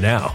now.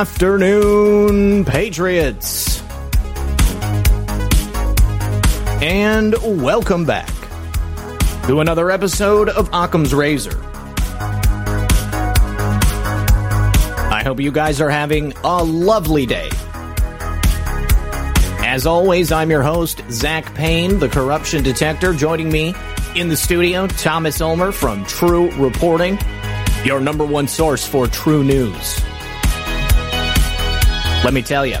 Afternoon, Patriots. And welcome back to another episode of Occam's Razor. I hope you guys are having a lovely day. As always, I'm your host, Zach Payne, the corruption detector. Joining me in the studio, Thomas Ulmer from True Reporting, your number one source for true news. Let me tell you,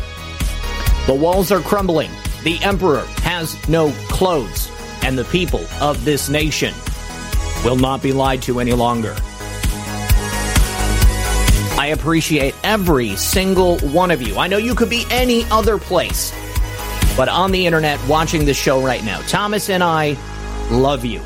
the walls are crumbling. The emperor has no clothes, and the people of this nation will not be lied to any longer. I appreciate every single one of you. I know you could be any other place, but on the internet watching this show right now, Thomas and I love you.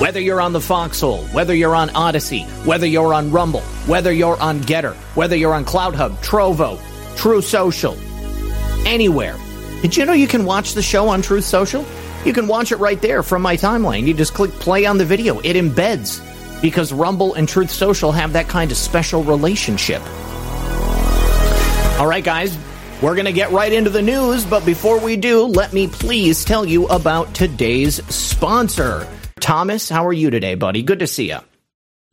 Whether you're on the Foxhole, whether you're on Odysee, whether you're on Rumble, whether you're on GETTR, whether you're on CloutHub, Trovo, True Social, anywhere. Did you know you can watch the show on Truth Social? You can watch it right there from my timeline. You just click play on the video. It embeds because Rumble and Truth Social have that kind of special relationship. All right, guys, we're going to get right into the news, but before we do, let me please tell you about today's sponsor. Thomas, how are you today, buddy? Good to see you.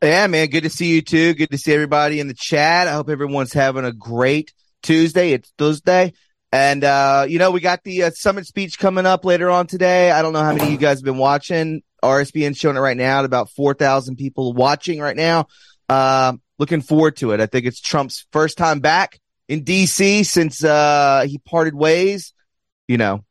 Yeah, man. Good to see you too. Good to see everybody in the chat. I hope everyone's having a great Tuesday. It's Thursday. And, uh, you know, we got the uh, summit speech coming up later on today. I don't know how many of you guys have been watching. RSBN showing it right now at about 4,000 people watching right now. Uh, looking forward to it. I think it's Trump's first time back in DC since, uh, he parted ways, you know,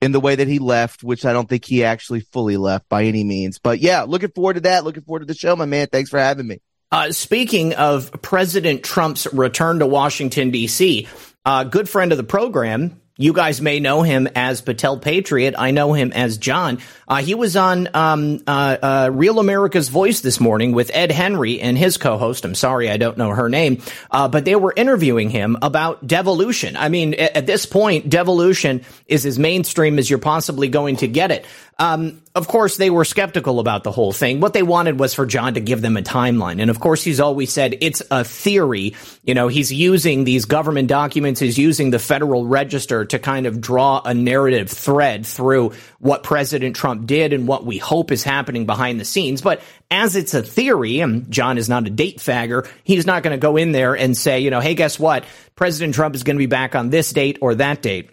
in the way that he left, which I don't think he actually fully left by any means. But yeah, looking forward to that. Looking forward to the show, my man. Thanks for having me. Uh, speaking of President Trump's return to Washington, D.C., a uh, good friend of the program, you guys may know him as Patel Patriot. I know him as John. Uh, he was on um, uh, uh, Real America's Voice this morning with Ed Henry and his co-host. I'm sorry, I don't know her name, uh, but they were interviewing him about devolution. I mean, at, at, this point, devolution is as mainstream as you're possibly going to get it. Um, of course, they were skeptical about the whole thing. What they wanted was for John to give them a timeline. And of course, he's always said it's a theory. You know, he's using these government documents, he's using the Federal Register to kind of draw a narrative thread through what President Trump did and what we hope is happening behind the scenes. But as it's a theory, and John is not a date fagger, he's not going to go in there and say, you know, hey, guess what? President Trump is going to be back on this date or that date.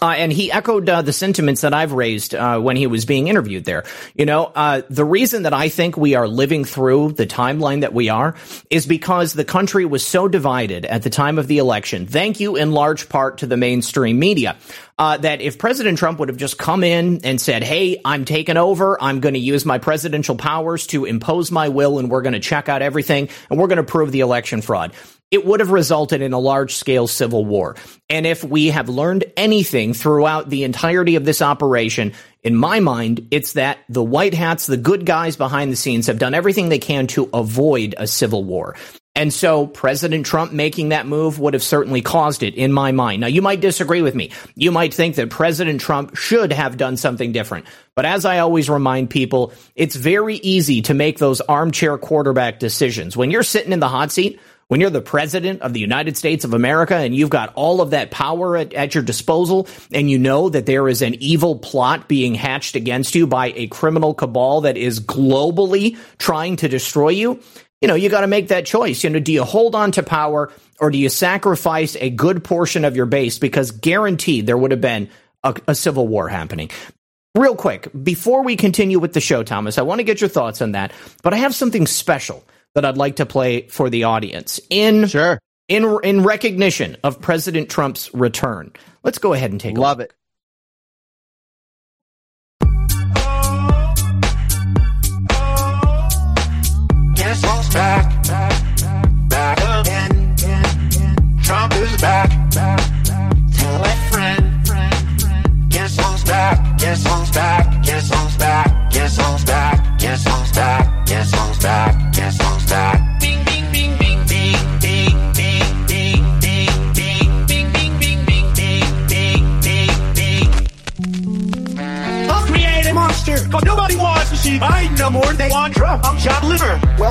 Uh, and he echoed uh, the sentiments that I've raised uh, when he was being interviewed there. You know, uh, the reason that I think we are living through the timeline that we are is because the country was so divided at the time of the election. Thank you in large part to the mainstream media. Uh, that if President Trump would have just come in and said, Hey, I'm taking over. I'm going to use my presidential powers to impose my will and we're going to check out everything and we're going to prove the election fraud it would have resulted in a large scale civil war. And if we have learned anything throughout the entirety of this operation, in my mind, it's that the white hats, the good guys behind the scenes have done everything they can to avoid a civil war. And so President Trump making that move would have certainly caused it in my mind. Now, you might disagree with me. You might think that President Trump should have done something different. But as I always remind people, it's very easy to make those armchair quarterback decisions. When you're sitting in the hot seat, when you're the president of the United States of America and you've got all of that power at, at, your disposal and you know that there is an evil plot being hatched against you by a criminal cabal that is globally trying to destroy you, you know, you got to make that choice. You know, do you hold on to power or do you sacrifice a good portion of your base? Because guaranteed there would have been a, a civil war happening. Real quick, before we continue with the show, Thomas, I want to get your thoughts on that, but I have something special that I'd like to play for the audience in sure in in recognition of President Trump's return. Let's go ahead and take love it. Guess who's back? Back,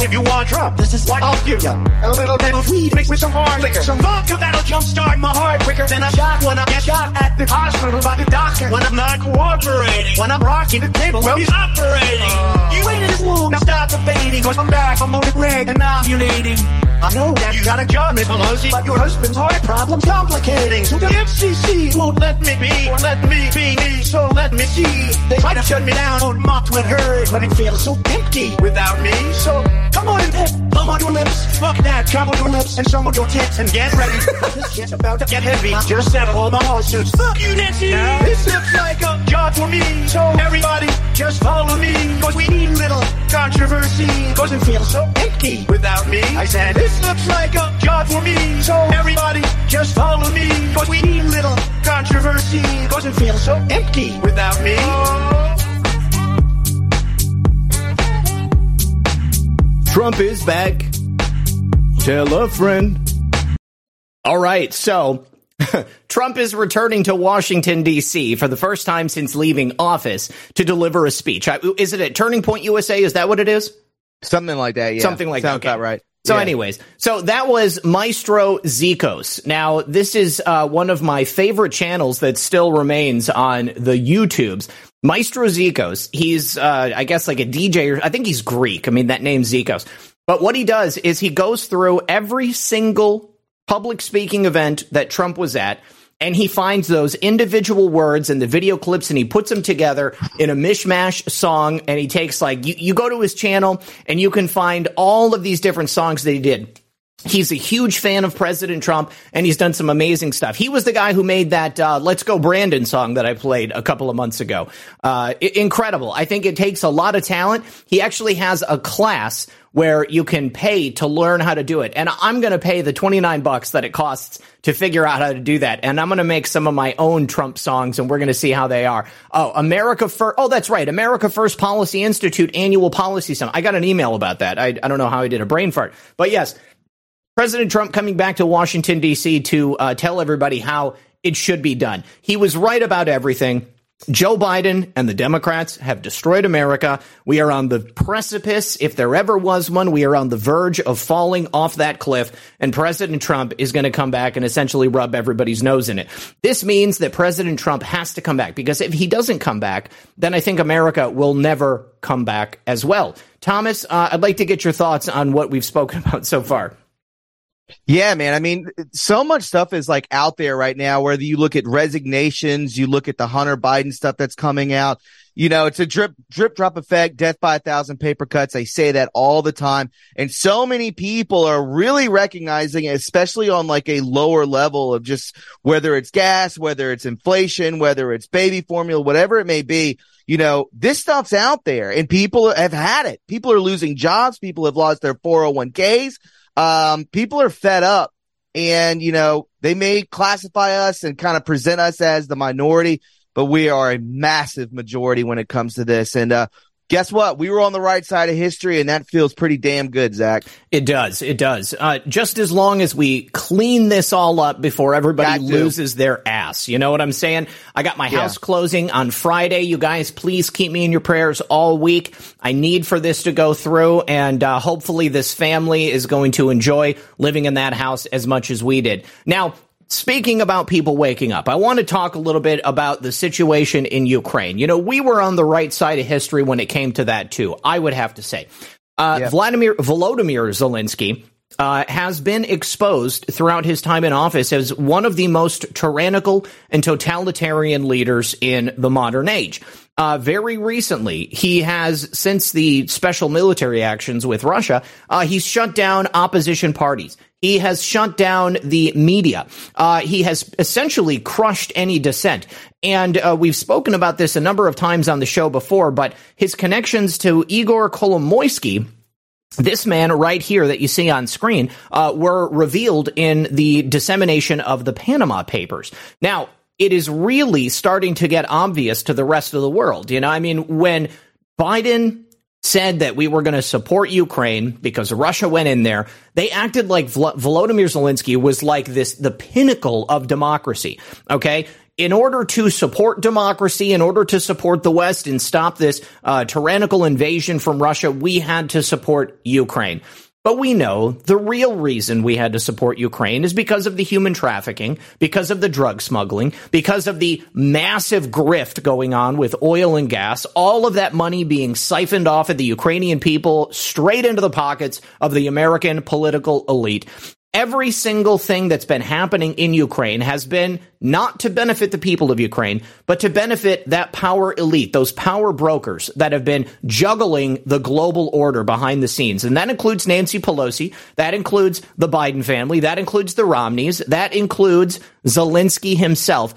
if you want Trump, this is what I'll give you. A little bit of weed mixed with some hard liquor. Some vodka that'll jumpstart my heart quicker than a shot when I get shot at the hospital by the doctor. When I'm not cooperating. When I'm rocking the table, well, he's operating. You waited this long, now stop debating. Cause I'm back, I'm on the reg and ovulating. I know that you got a job, Miss Pelosi, but your husband's heart problem's complicating. So the FCC won't let me be, or let me be me, so let me see. They try to shut me down on my Twitter, but it feels so empty without me. So come on and come on your lips, fuck that, come on your lips and some of your tits and get ready. this shit's about to get heavy. Just settle all my lawsuits. Fuck you, Nancy. Now, this looks like a job for me, so everybody just follow me, cause we need little controversy, cause it feels so empty without me. I said, this looks like a job for me, so everybody just follow me, cause we need little controversy, cause it feels so empty without me. Trump is back. Tell a friend. All right, so Trump is returning to Washington, D.C. for the first time since leaving office to deliver a speech. Is it at Turning Point USA? Is that what it is? Something like that, yeah. Something like Sounds that. Okay. about right. So, Yeah. anyways, so that was Maestro Ziikos. Now, this is uh, one of my favorite channels that still remains on the YouTubes. Maestro Ziikos. He's, uh, I guess, like a DJ. Or, I think he's Greek. I mean, that name Ziikos. But what he does is he goes through every single public speaking event that Trump was at. And he finds those individual words and the video clips and he puts them together in a mishmash song. And he takes like, you, you go to his channel and you can find all of these different songs that he did. He's a huge fan of President Trump and he's done some amazing stuff. He was the guy who made that uh, Let's Go Brandon song that I played a couple of months ago. Uh, incredible. I think it takes a lot of talent. He actually has a class where you can pay to learn how to do it. And I'm going to pay the 29 bucks that it costs to figure out how to do that. And I'm going to make some of my own Trump songs and we're going to see how they are. Oh, America First. Oh, that's right. America First Policy Institute annual policy song. I got an email about that. I, I don't know how I did a brain fart, but yes, President Trump coming back to Washington, D.C. to uh, tell everybody how it should be done. He was right about everything. Joe Biden and the Democrats have destroyed America. We are on the precipice, if there ever was one, we are on the verge of falling off that cliff, and President Trump is going to come back and essentially rub everybody's nose in it. This means that President Trump has to come back, because if he doesn't come back, then I think America will never come back as well. Thomas, uh, I'd like to get your thoughts on what we've spoken about so far. Yeah, man. I mean, so much stuff is like out there right now, whether you look at resignations, you look at the Hunter Biden stuff that's coming out. You know, it's a drip, drip drop effect, death by a thousand paper cuts. They say that all the time. And so many people are really recognizing, especially on like a lower level of just whether it's gas, whether it's inflation, whether it's baby formula, whatever it may be. You know, this stuff's out there and people have had it. People are losing jobs. People have lost their 401ks um, people are fed up and, you know, they may classify us and kind of present us as the minority, but we are a massive majority when it comes to this. And, uh, guess what? We were on the right side of history, and that feels pretty damn good, Zach. It does. It does. Uh, just as long as we clean this all up before everybody loses their ass. You know what I'm saying? I got my Yeah. house closing on Friday. You guys, please keep me in your prayers all week. I need for this to go through, and uh, hopefully, this family is going to enjoy living in that house as much as we did. Now, Speaking about people waking up, I want to talk a little bit about the situation in Ukraine. You know, we were on the right side of history when it came to that too. I would have to say, uh, Vladimir Volodymyr Zelensky uh, has been exposed throughout his time in office as one of the most tyrannical and totalitarian leaders in the modern age. Uh, very recently, he has, since the special military actions with Russia, uh, he's shut down opposition parties. He has shut down the media. Uh, he has essentially crushed any dissent. And uh, we've spoken about this a number of times on the show before, but his connections to Igor Kolomoisky, this man right here that you see on screen uh, were revealed in the dissemination of the Panama Papers. Now, it is really starting to get obvious to the rest of the world. You know, I mean, when Biden said that we were going to support Ukraine because Russia went in there, they acted like Vol- Volodymyr Zelensky was like this, the pinnacle of democracy. Okay in order to support democracy, in order to support the West and stop this uh, tyrannical invasion from Russia, we had to support Ukraine. But we know the real reason we had to support Ukraine is because of the human trafficking, because of the drug smuggling, because of the massive grift going on with oil and gas, all of that money being siphoned off of the Ukrainian people straight into the pockets of the American political elite. Every single thing that's been happening in Ukraine has been not to benefit the people of Ukraine, but to benefit that power elite, those power brokers that have been juggling the global order behind the scenes. And that includes Nancy Pelosi. That includes the Biden family. That includes the Romneys. That includes Zelensky himself.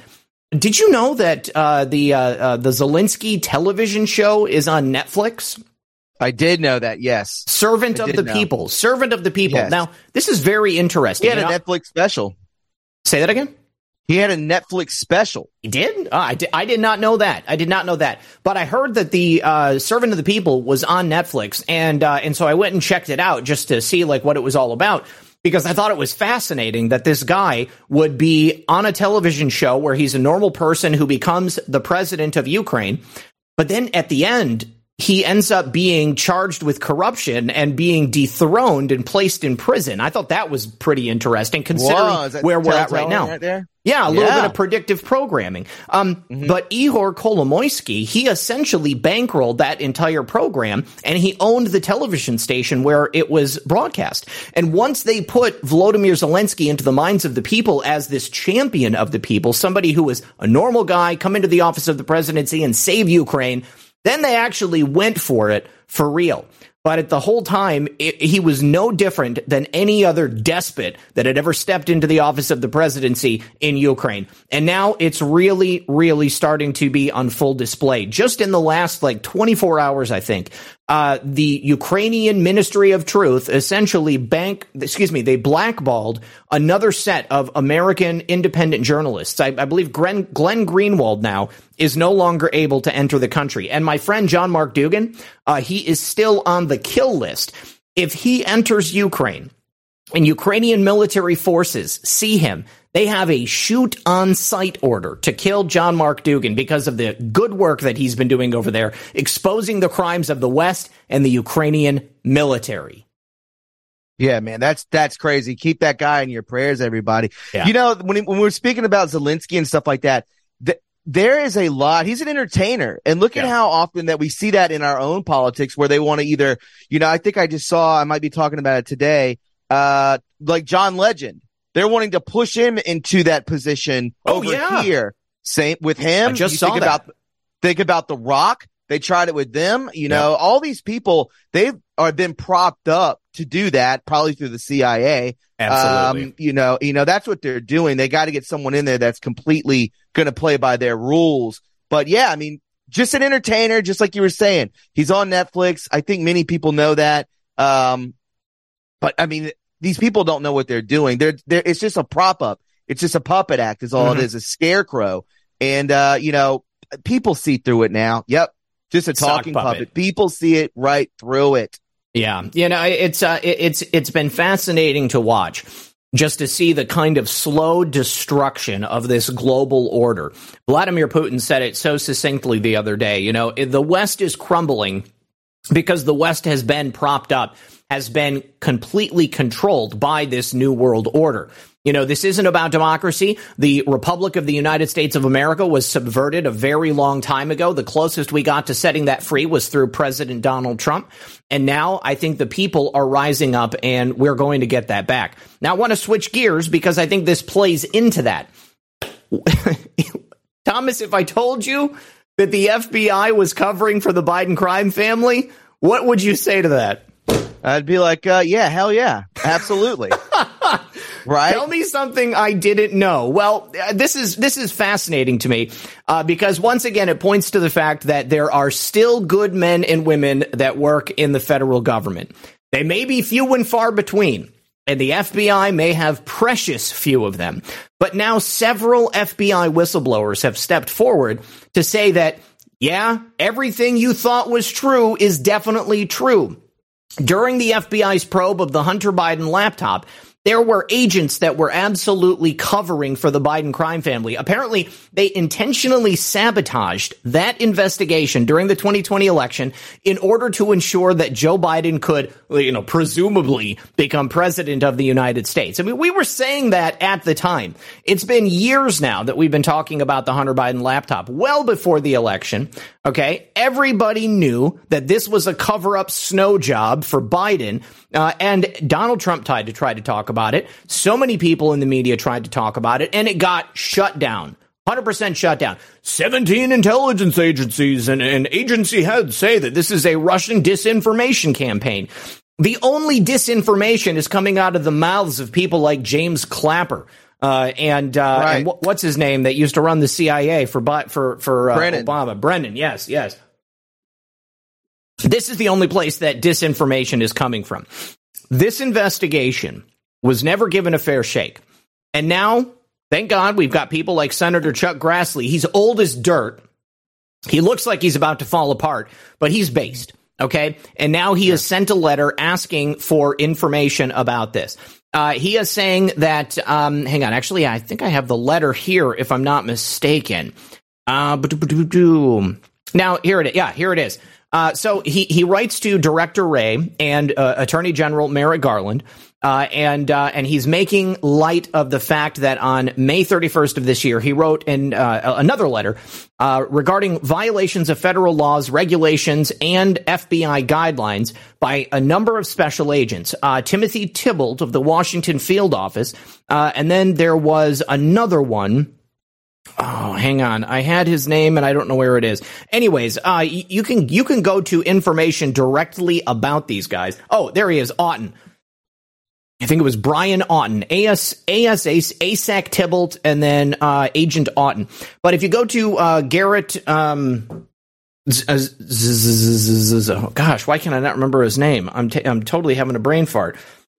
Did you know that uh, the uh, uh, the Zelensky television show is on Netflix? I did know that. Yes, Servant of the know. people. Servant of the people. Yes. Now, this is very interesting. he had a know- Netflix special. Say that again. He had a Netflix special. He did? Oh, I did. I did not know that. I did not know that. But I heard that the uh, Servant of the People was on Netflix, and uh, and so I went and checked it out just to see like what it was all about because I thought it was fascinating that this guy would be on a television show where he's a normal person who becomes the president of Ukraine, but then at the end. He ends up being charged with corruption and being dethroned and placed in prison. I thought that was pretty interesting considering Whoa, where we're at right now. right? Yeah, a little Yeah. bit of predictive programming. Um, But Ihor Kolomoisky, he essentially bankrolled that entire program and he owned the television station where it was broadcast. And once they put Volodymyr Zelensky into the minds of the people as this champion of the people, somebody who was a normal guy, come into the office of the presidency and save Ukraine, then they actually went for it for real. But at the whole time, it, he was no different than any other despot that had ever stepped into the office of the presidency in Ukraine. And now it's really, really starting to be on full display. Just in the last like 24 hours, I think, uh, the Ukrainian Ministry of Truth essentially bank, excuse me, they blackballed another set of American independent journalists. I, I believe Glenn, Glenn Greenwald now is no longer able to enter the country. And my friend John Mark Dougan, uh, he is still on the kill list. If he enters Ukraine and Ukrainian military forces see him, they have a shoot on sight order to kill John Mark Dougan because of the good work that he's been doing over there, exposing the crimes of the West and the Ukrainian military. Yeah, man, that's that's crazy. Keep that guy in your prayers, everybody. Yeah. You know, when when we're speaking about Zelensky and stuff like that, th- there is a lot. He's an entertainer, and look at how often that we see that in our own politics, where they want to either, you know, I think I just saw, I might be talking about it today, uh, like John Legend. They're wanting to push him into that position Oh, over yeah. here. Same with him. I just You saw think that. about think about the Rock. They tried it with them. You know, all these people they've are been propped up to do that, probably through the CIA. Absolutely. Um, you know, you know that's what they're doing. They got to get someone in there that's completely going to play by their rules. But yeah, I mean, just an entertainer, just like you were saying. He's on Netflix. I think many people know that. Um, but I mean, these people don't know what they're doing. They're, they're, it's just a prop up. It's just a puppet act is all Mhm. it is, a scarecrow. And, uh, you know, people see through it now. Yep. just a talking puppet. puppet. People see it right through it. Yeah, you know, it's uh, it- it's it's been fascinating to watch just to see the kind of slow destruction of this global order. Vladimir Putin said it so succinctly the other day. You know, the West is crumbling because the West has been propped up, has been completely controlled by this new world order. You know, this isn't about democracy. The Republic of the United States of America was subverted a very long time ago. The closest we got to setting that free was through President Donald Trump. And now I think the people are rising up and we're going to get that back. Now I want to switch gears because I think this plays into that. Thomas, if I told you that the FBI was covering for the Biden crime family, what would you say to that? I'd be like, uh, yeah, hell yeah, absolutely. right? Tell me something I didn't know. Well, uh, this is this is fascinating to me uh, because once again, it points to the fact that there are still good men and women that work in the federal government. They may be few and far between, and the FBI may have precious few of them. But now several FBI whistleblowers have stepped forward to say that, yeah, everything you thought was true is definitely true. During the FBI's probe of the Hunter Biden laptop, there were agents that were absolutely covering for the Biden crime family. Apparently, they intentionally sabotaged that investigation during the 2020 election in order to ensure that Joe Biden could, you know, presumably become president of the United States. I mean, we were saying that at the time. It's been years now that we've been talking about the Hunter Biden laptop, well before the election. Okay. Everybody knew that this was a cover up snow job for Biden. Uh, and Donald Trump tried to try to talk about it. So many people in the media tried to talk about it, and it got shut down. 100% shut down. 17 intelligence agencies and, and agency heads say that this is a Russian disinformation campaign. The only disinformation is coming out of the mouths of people like James Clapper. Uh, and, uh, Right. and wh- what's his name that used to run the CIA for, for, for, uh, Brennan. Obama? Brennan. Yes, yes. This is the only place that disinformation is coming from. This investigation was never given a fair shake. And now, thank God, we've got people like Senator Chuck Grassley. He's old as dirt. He looks like he's about to fall apart, but he's based. Okay. And now he has sent a letter asking for information about this. Uh, he is saying that, um, hang on, actually, I think I have the letter here, if I'm not mistaken. Uh, now, here it is. Yeah, here it is. Uh, so he, he writes to Director Wray and uh, Attorney General Merrick Garland, uh, and uh, and he's making light of the fact that on May 31st of this year, he wrote in uh, another letter uh, regarding violations of federal laws, regulations, and FBI guidelines by a number of special agents. Uh, Timothy Thibault of the Washington Field Office, uh, and then there was another one Oh, hang on. I had his name and I don't know where it is. Anyways, uh, you can, you can go to information directly about these guys. Oh, there he is. Auten. I think it was Brian Auten, AS, AS, ASAC Thibault, and then, uh, Agent Auten. But if you go to, uh, Garrett, um, gosh, why can I not remember his name? I'm, t- I'm totally having a brain fart.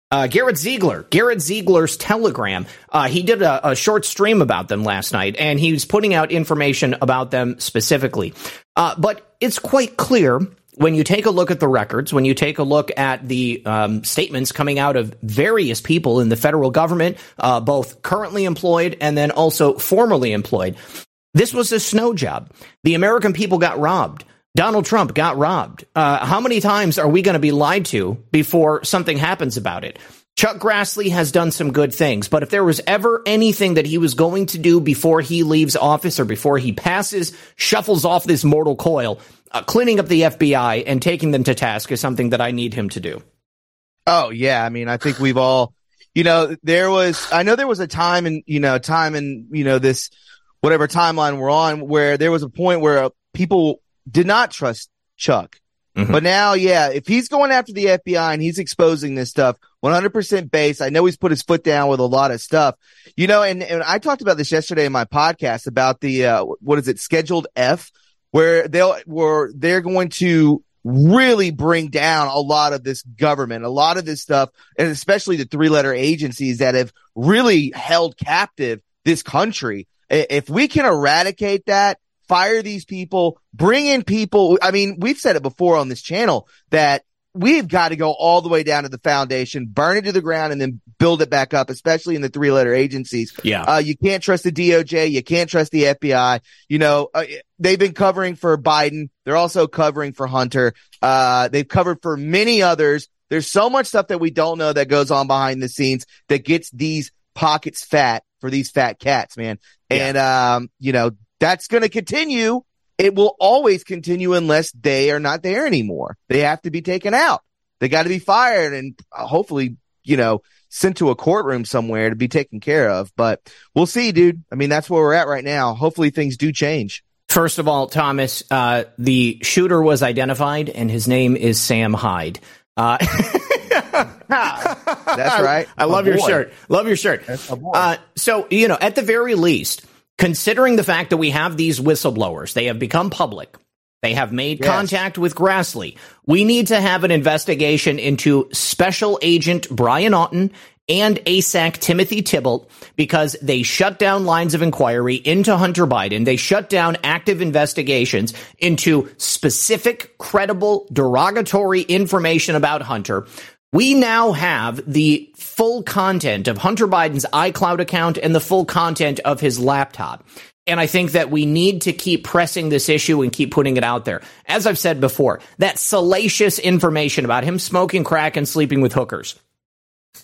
Uh, Garrett Ziegler, Garrett Ziegler's Telegram. Uh, he did a, a short stream about them last night, and he was putting out information about them specifically. Uh, but it's quite clear when you take a look at the records, when you take a look at the um, statements coming out of various people in the federal government, uh, both currently employed and then also formerly employed, this was a snow job. The American people got robbed. Donald Trump got robbed. Uh, how many times are we going to be lied to before something happens about it? Chuck Grassley has done some good things, but if there was ever anything that he was going to do before he leaves office or before he passes, shuffles off this mortal coil, uh, cleaning up the FBI and taking them to task is something that I need him to do. Oh yeah, I mean, I think we've all, you know, there was, I know there was a time in, you know, time in, you know, this whatever timeline we're on where there was a point where people did not trust Chuck. Mhm. But now, yeah, if he's going after the FBI and he's exposing this stuff, 100% base. I know he's put his foot down with a lot of stuff, you know, and, and I talked about this yesterday in my podcast about the, uh, what is it, scheduled F, where they'll, where they're going to really bring down a lot of this government, a lot of this stuff, and especially the three letter agencies that have really held captive this country. If we can eradicate that, fire these people, bring in people. I mean, we've said it before on this channel that we've got to go all the way down to the foundation, burn it to the ground, and then build it back up, especially in the three letter agencies. Yeah. Uh, you can't trust the DOJ. You can't trust the FBI. You know, uh, they've been covering for Biden. They're also covering for Hunter. Uh, they've covered for many others. There's so much stuff that we don't know that goes on behind the scenes that gets these pockets fat for these fat cats, man. Yeah. And, um, you know, that's going to continue. It will always continue unless they are not there anymore. They have to be taken out. They got to be fired and uh, hopefully, you know, sent to a courtroom somewhere to be taken care of. But we'll see, dude. I mean, that's where we're at right now. Hopefully things do change. First of all, Thomas, uh, the shooter was identified, and his name is Sam Hyde. Uh, That's right. I love your shirt. Love your shirt. Uh, so, you know, at the very least, considering the fact that we have these whistleblowers, they have become public. They have made Yes. contact with Grassley. We need to have an investigation into Special Agent Brian Auten and ASAC Timothy Thibault because they shut down lines of inquiry into Hunter Biden. They shut down active investigations into specific, credible, derogatory information about Hunter. We now have the full content of Hunter Biden's iCloud account and the full content of his laptop. And I think that we need to keep pressing this issue and keep putting it out there. As I've said before, that salacious information about him smoking crack and sleeping with hookers.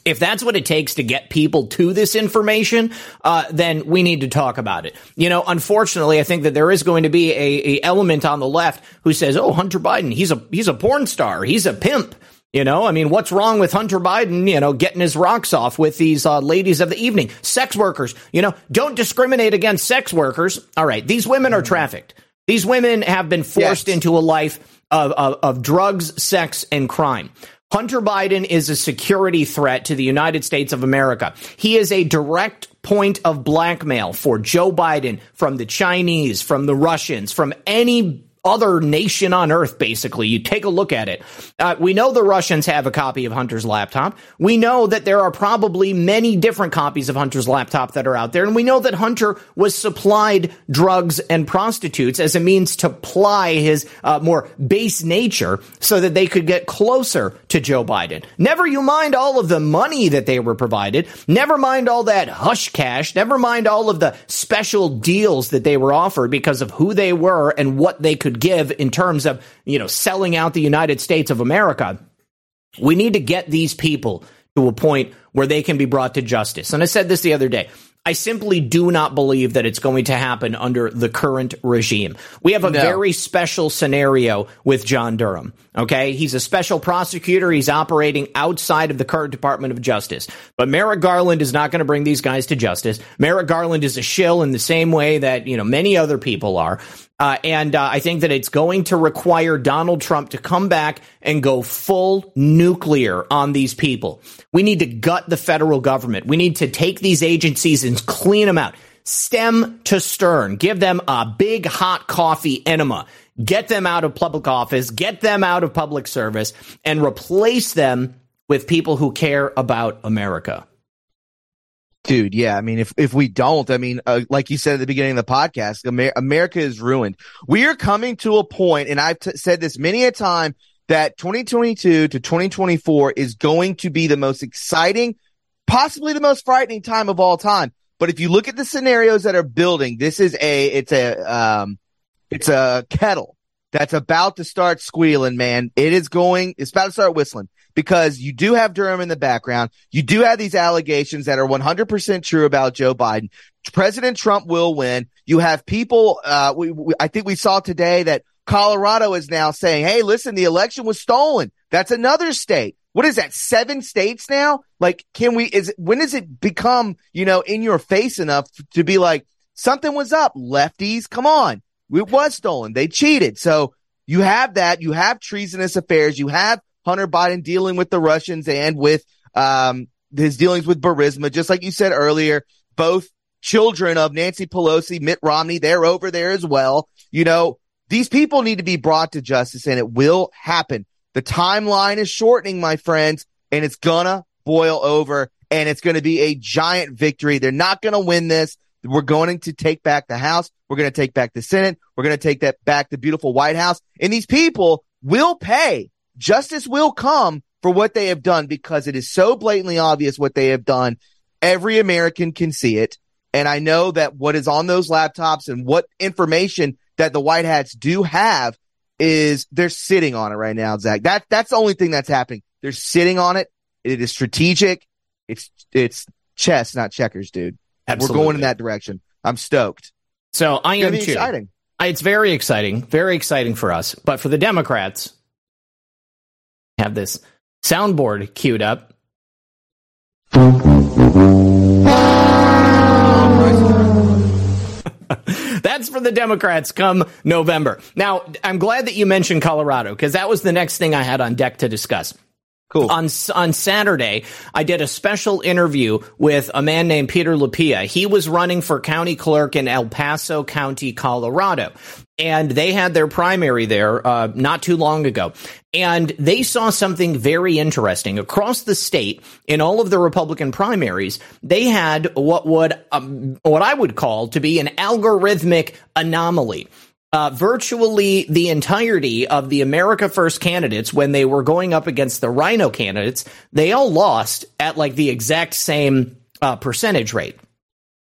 If that's what it takes to get people to this information, uh, then we need to talk about it. You know, unfortunately, I think that there is going to be a, a element on the left who says, "Oh, Hunter Biden, he's a he's a porn star, he's a pimp." You know, I mean, what's wrong with Hunter Biden, you know, getting his rocks off with these uh, ladies of the evening, sex workers? You know, don't discriminate against sex workers. All right, these women are trafficked. These women have been forced Yes. into a life of, of, of drugs, sex, and crime. Hunter Biden is a security threat to the United States of America. He is a direct point of blackmail for Joe Biden from the Chinese, from the Russians, from any other nation on earth, basically. You take a look at it. Uh, we know the Russians have a copy of Hunter's laptop. We know that there are probably many different copies of Hunter's laptop that are out there. And we know that Hunter was supplied drugs and prostitutes as a means to ply his uh, more base nature so that they could get closer to Joe Biden. Never you mind all of the money that they were provided. Never mind all that hush cash. Never mind all of the special deals that they were offered because of who they were and what they could give in terms of, you know, selling out the United States of America. We need to get these people to a point where they can be brought to justice. And I said this the other day. I simply do not believe that it's going to happen under the current regime. We have a No. very special scenario with John Durham. Okay. He's a special prosecutor. He's operating outside of the current Department of Justice. But Merrick Garland is not going to bring these guys to justice. Merrick Garland is a shill in the same way that, you know, many other people are. Uh, and uh, I think that it's going to require Donald Trump to come back and go full nuclear on these people. We need to gut the federal government. We need to take these agencies and clean them out. Stem to stern. Give them a big hot coffee enema. Get them out of public office. Get them out of public service and replace them with people who care about America. Dude, yeah. I mean, if, if we don't, I mean, uh, like you said at the beginning of the podcast, Amer- America is ruined. We are coming to a point, and I've t- said this many a time, that 2022 to 2024 is going to be the most exciting, possibly the most frightening time of all time. But if you look at the scenarios that are building, this is a, it's a, um, it's a kettle that's about to start squealing, man. It is going, it's about to start whistling because you do have Durham in the background. You do have these allegations that are 100% true about Joe Biden. President Trump will win. You have people, uh, we, we, I think we saw today that Colorado is now saying, Hey, listen, the election was stolen. That's another state. What is that? Seven states now? Like, can we, is, when does it become, you know, in your face enough to be like, something was up? Lefties, come on. It was stolen. They cheated. So you have that. You have treasonous affairs. You have Hunter Biden dealing with the Russians and with, um, his dealings with Burisma. Just like you said earlier, both children of Nancy Pelosi, Mitt Romney, they're over there as well. You know, these people need to be brought to justice and it will happen. The timeline is shortening, my friends, and it's gonna boil over and it's going to be a giant victory. They're not going to win this. We're going to take back the House. We're going to take back the Senate. We're going to take that back the beautiful White House. And these people will pay. Justice will come for what they have done because it is so blatantly obvious what they have done. Every American can see it. And I know that what is on those laptops and what information that the White Hats do have is they're sitting on it right now, Zach. That, that's the only thing that's happening. They're sitting on it. It is strategic. It's, it's chess, not checkers, dude. Absolutely. We're going in that direction. I'm stoked. So I am too. exciting. It's very exciting, very exciting for us. But for the Democrats, have this soundboard queued up. That's for the Democrats come November. Now, I'm glad that you mentioned Colorado because that was the next thing I had on deck to discuss. Cool. On on Saturday, I did a special interview with a man named Peter Lupia. He was running for county clerk in El Paso County, Colorado, and they had their primary there uh, not too long ago. And they saw something very interesting across the state in all of the Republican primaries. They had what would um, what I would call to be an algorithmic anomaly uh, virtually the entirety of the America First candidates, when they were going up against the Rhino candidates, they all lost at like the exact same uh, percentage rate.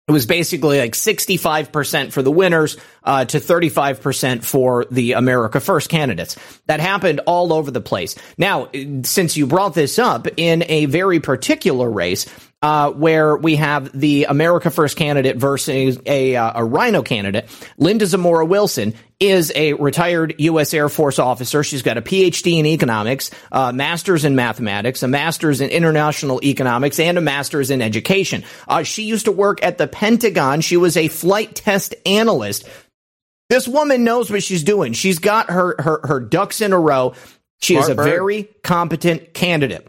It was basically like 65% for the winners uh, to 35% for the America First candidates. That happened all over the place. Now, since you brought this up in a very particular race, uh, where we have the America First candidate versus a, uh, a Rhino candidate, Linda Zamora Wilson is a retired U.S. Air Force officer. She's got a PhD in economics, a master's in mathematics, a master's in international economics, and a master's in education. Uh, she used to work at the Pentagon. She was a flight test analyst. This woman knows what she's doing. She's got her her, her ducks in a row. She is a bird. very competent candidate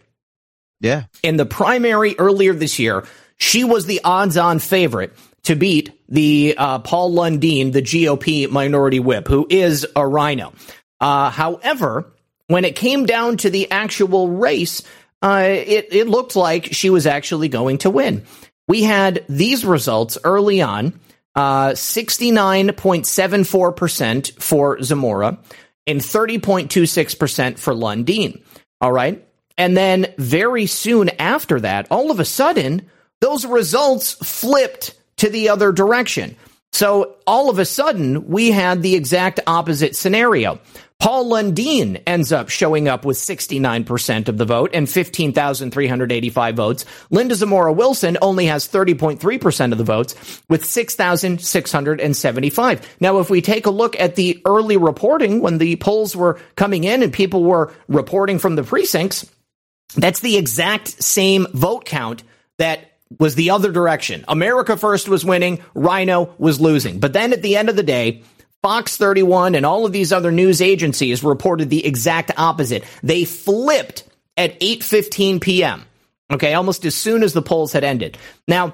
Yeah. in the primary earlier this year, she was the odds-on favorite to beat the uh, Paul Lundeen, the GOP minority whip, who is a rhino. Uh, however, when it came down to the actual race, uh, it, it looked like she was actually going to win. We had these results early on uh, 69.74% for Zamora and 30.26% for Lundeen. All right. And then very soon after that, all of a sudden, those results flipped to the other direction. So all of a sudden, we had the exact opposite scenario. Paul Lundeen ends up showing up with 69% of the vote and 15,385 votes. Linda Zamora Wilson only has 30.3% of the votes with 6,675. Now, if we take a look at the early reporting when the polls were coming in and people were reporting from the precincts, that's the exact same vote count that was the other direction. America First was winning, Rhino was losing. But then at the end of the day, Fox 31 and all of these other news agencies reported the exact opposite. They flipped at 8:15 p.m. Okay, almost as soon as the polls had ended. Now,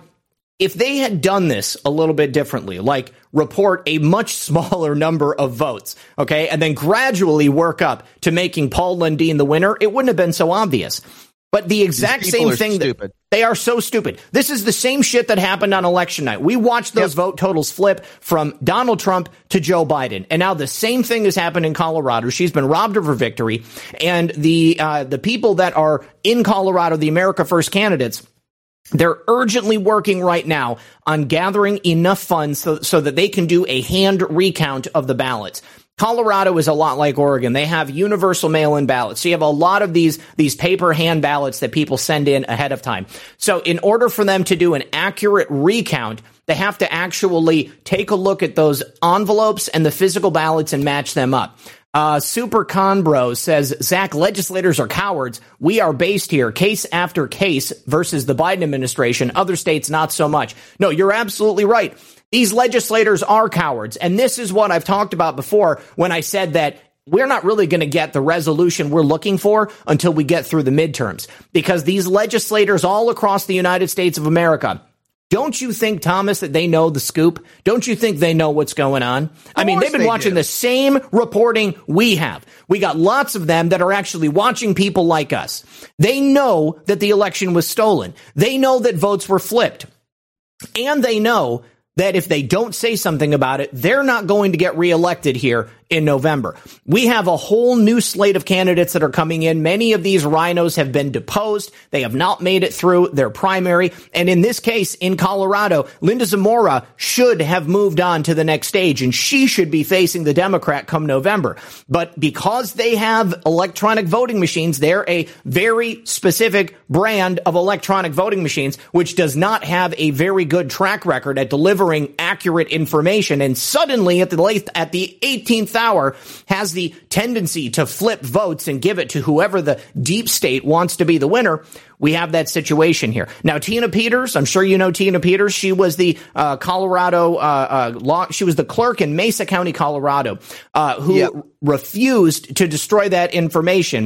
if they had done this a little bit differently, like report a much smaller number of votes, okay, and then gradually work up to making Paul Lundeen the winner, it wouldn't have been so obvious. But the exact same thing stupid. that they are so stupid. This is the same shit that happened on election night. We watched those vote totals flip from Donald Trump to Joe Biden, and now the same thing has happened in Colorado. She's been robbed of her victory, and the uh, the people that are in Colorado, the America First candidates, they're urgently working right now on gathering enough funds so, so that they can do a hand recount of the ballots. Colorado is a lot like Oregon. They have universal mail-in ballots. So you have a lot of these, these paper hand ballots that people send in ahead of time. So in order for them to do an accurate recount, they have to actually take a look at those envelopes and the physical ballots and match them up. Uh, Super Conbro says, Zach, legislators are cowards. We are based here, case after case versus the Biden administration. Other states, not so much. No, you're absolutely right. These legislators are cowards. And this is what I've talked about before when I said that we're not really going to get the resolution we're looking for until we get through the midterms. Because these legislators all across the United States of America, don't you think, Thomas, that they know the scoop? Don't you think they know what's going on? I mean, they've been they watching do. the same reporting we have. We got lots of them that are actually watching people like us. They know that the election was stolen. They know that votes were flipped. And they know that if they don't say something about it, they're not going to get reelected here in November. We have a whole new slate of candidates that are coming in. Many of these rhinos have been deposed. They have not made it through their primary. And in this case, in Colorado, Linda Zamora should have moved on to the next stage and she should be facing the Democrat come November. But because they have electronic voting machines, they're a very specific brand of electronic voting machines, which does not have a very good track record at delivering accurate information. And suddenly at the late, at the 18th hour has the tendency to flip votes and give it to whoever the deep state wants to be the winner. We have that situation here. Now, Tina Peters, I'm sure you know Tina Peters. She was the uh, Colorado uh, uh, law. She was the clerk in Mesa County, Colorado, uh, who Yep. refused to destroy that information.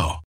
now.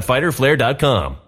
www.fighterflare.com.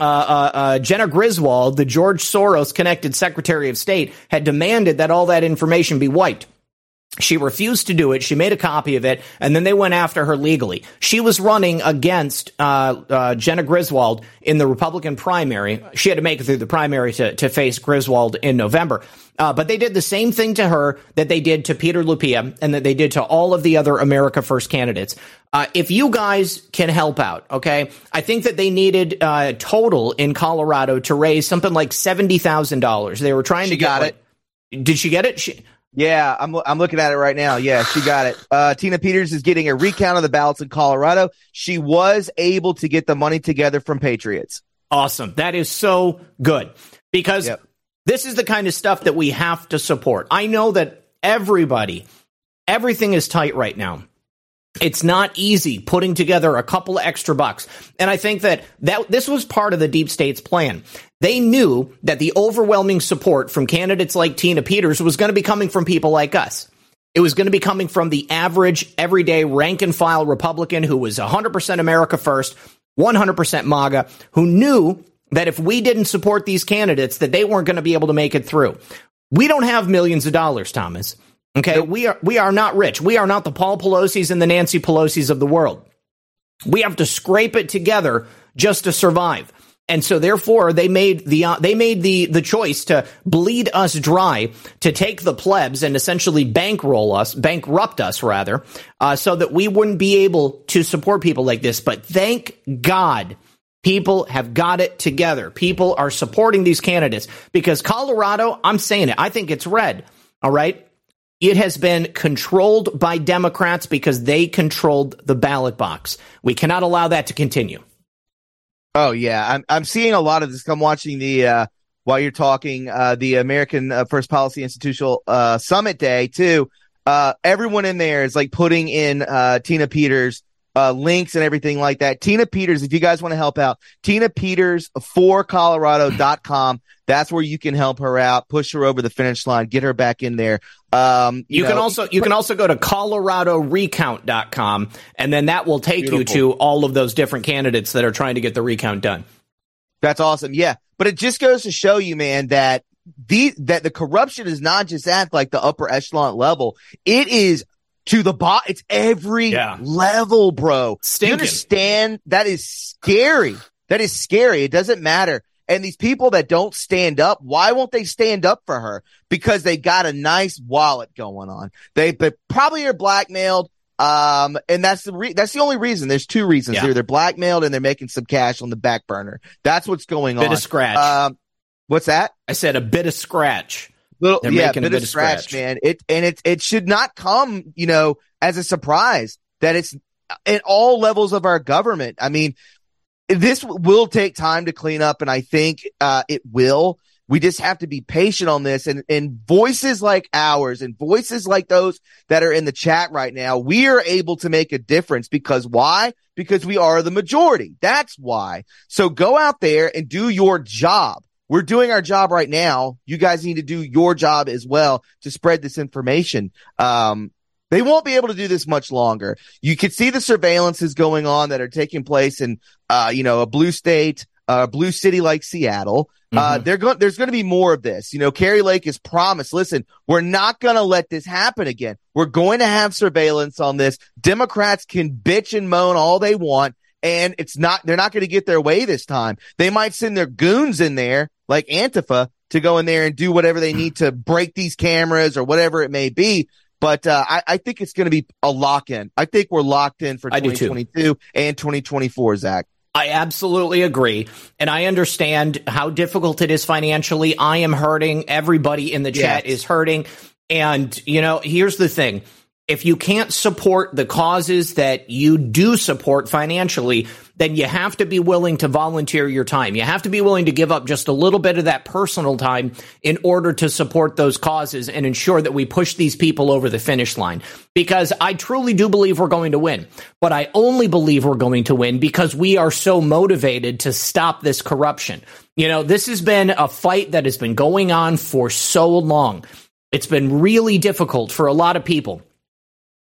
Uh, uh, uh, Jenna Griswold, the George Soros connected Secretary of State, had demanded that all that information be wiped. She refused to do it. She made a copy of it, and then they went after her legally. She was running against uh, uh, Jenna Griswold in the Republican primary. She had to make it through the primary to, to face Griswold in November. Uh, but they did the same thing to her that they did to Peter Lupia and that they did to all of the other America First candidates. Uh, if you guys can help out, okay, I think that they needed uh, total in Colorado to raise something like seventy thousand dollars. They were trying She to get got like- Did she get it? She, Yeah, I'm I'm looking at it right now. Yeah, she got it. Uh, Tina Peters is getting a recount of the ballots in Colorado. She was able to get the money together from Patriots. Awesome. That is so good because Yep. this is the kind of stuff that we have to support. I know that everybody, everything is tight right now. It's not easy putting together a couple extra bucks. And I think that, that this was part of the deep state's plan. They knew that the overwhelming support from candidates like Tina Peters was going to be coming from people like us. It was going to be coming from the average, everyday, rank and file Republican who was 100% America first, 100% MAGA, who knew that if we didn't support these candidates, that they weren't going to be able to make it through. We don't have millions of dollars, Thomas. Okay, we are we are not rich. We are not the Paul Pelosi's and the Nancy Pelosi's of the world. We have to scrape it together just to survive. And so therefore they made the uh, they made the the choice to bleed us dry to take the plebs and essentially bankroll us bankrupt us rather uh, so that we wouldn't be able to support people like this but thank god people have got it together people are supporting these candidates because Colorado I'm saying it I think it's red all right it has been controlled by Democrats because they controlled the ballot box. We cannot allow that to continue. Oh yeah, I'm I'm seeing a lot of this. I'm watching the uh, while you're talking uh, the American uh, First Policy Institutional uh, Summit Day too. Uh, everyone in there is like putting in uh, Tina Peters uh, links and everything like that. Tina Peters, if you guys want to help out, Tina Peters for Colorado.com. That's where you can help her out, push her over the finish line, get her back in there. Um, you, you know, can also you can also go to coloradorecount.com and then that will take Beautiful. you to all of those different candidates that are trying to get the recount done. That's awesome. Yeah. But it just goes to show you, man, that the that the corruption is not just at like the upper echelon level. It is to the bot. It's every yeah. level, bro. Stinking. You understand? That is scary. That is scary. It doesn't matter. And these people that don't stand up, why won't they stand up for her? Because they got a nice wallet going on. They, they probably are blackmailed. Um, and that's the re- that's the only reason. There's two reasons yeah. here. They're blackmailed and they're making some cash on the back burner. That's what's going bit on. Bit of scratch. Um, what's that? I said a bit of scratch. Little, They're yeah, bit, bit, of scratch, scratch, man. It and it it should not come, you know, as a surprise that it's at all levels of our government. I mean, this will take time to clean up, and I think uh, it will. We just have to be patient on this and, and voices like ours and voices like those that are in the chat right now, we are able to make a difference because why? Because we are the majority. That's why. So go out there and do your job. We're doing our job right now. You guys need to do your job as well to spread this information. Um, they won't be able to do this much longer. You can see the surveillances going on that are taking place in, uh, you know, a blue state, a uh, blue city like Seattle. Uh, mm-hmm. They're going, there's going to be more of this. You know, Kari Lake has promised, listen, we're not going to let this happen again. We're going to have surveillance on this. Democrats can bitch and moan all they want. And it's not, they're not going to get their way this time. They might send their goons in there like Antifa to go in there and do whatever they need to break these cameras or whatever it may be. But uh, I, I, think it's going to be a lock in. I think we're locked in for 2022 and 2024, Zach. I absolutely agree. And I understand how difficult it is financially. I am hurting. Everybody in the chat yes. is hurting. And, you know, here's the thing. If you can't support the causes that you do support financially, then you have to be willing to volunteer your time. You have to be willing to give up just a little bit of that personal time in order to support those causes and ensure that we push these people over the finish line. Because I truly do believe we're going to win, but I only believe we're going to win because we are so motivated to stop this corruption. You know, this has been a fight that has been going on for so long. It's been really difficult for a lot of people.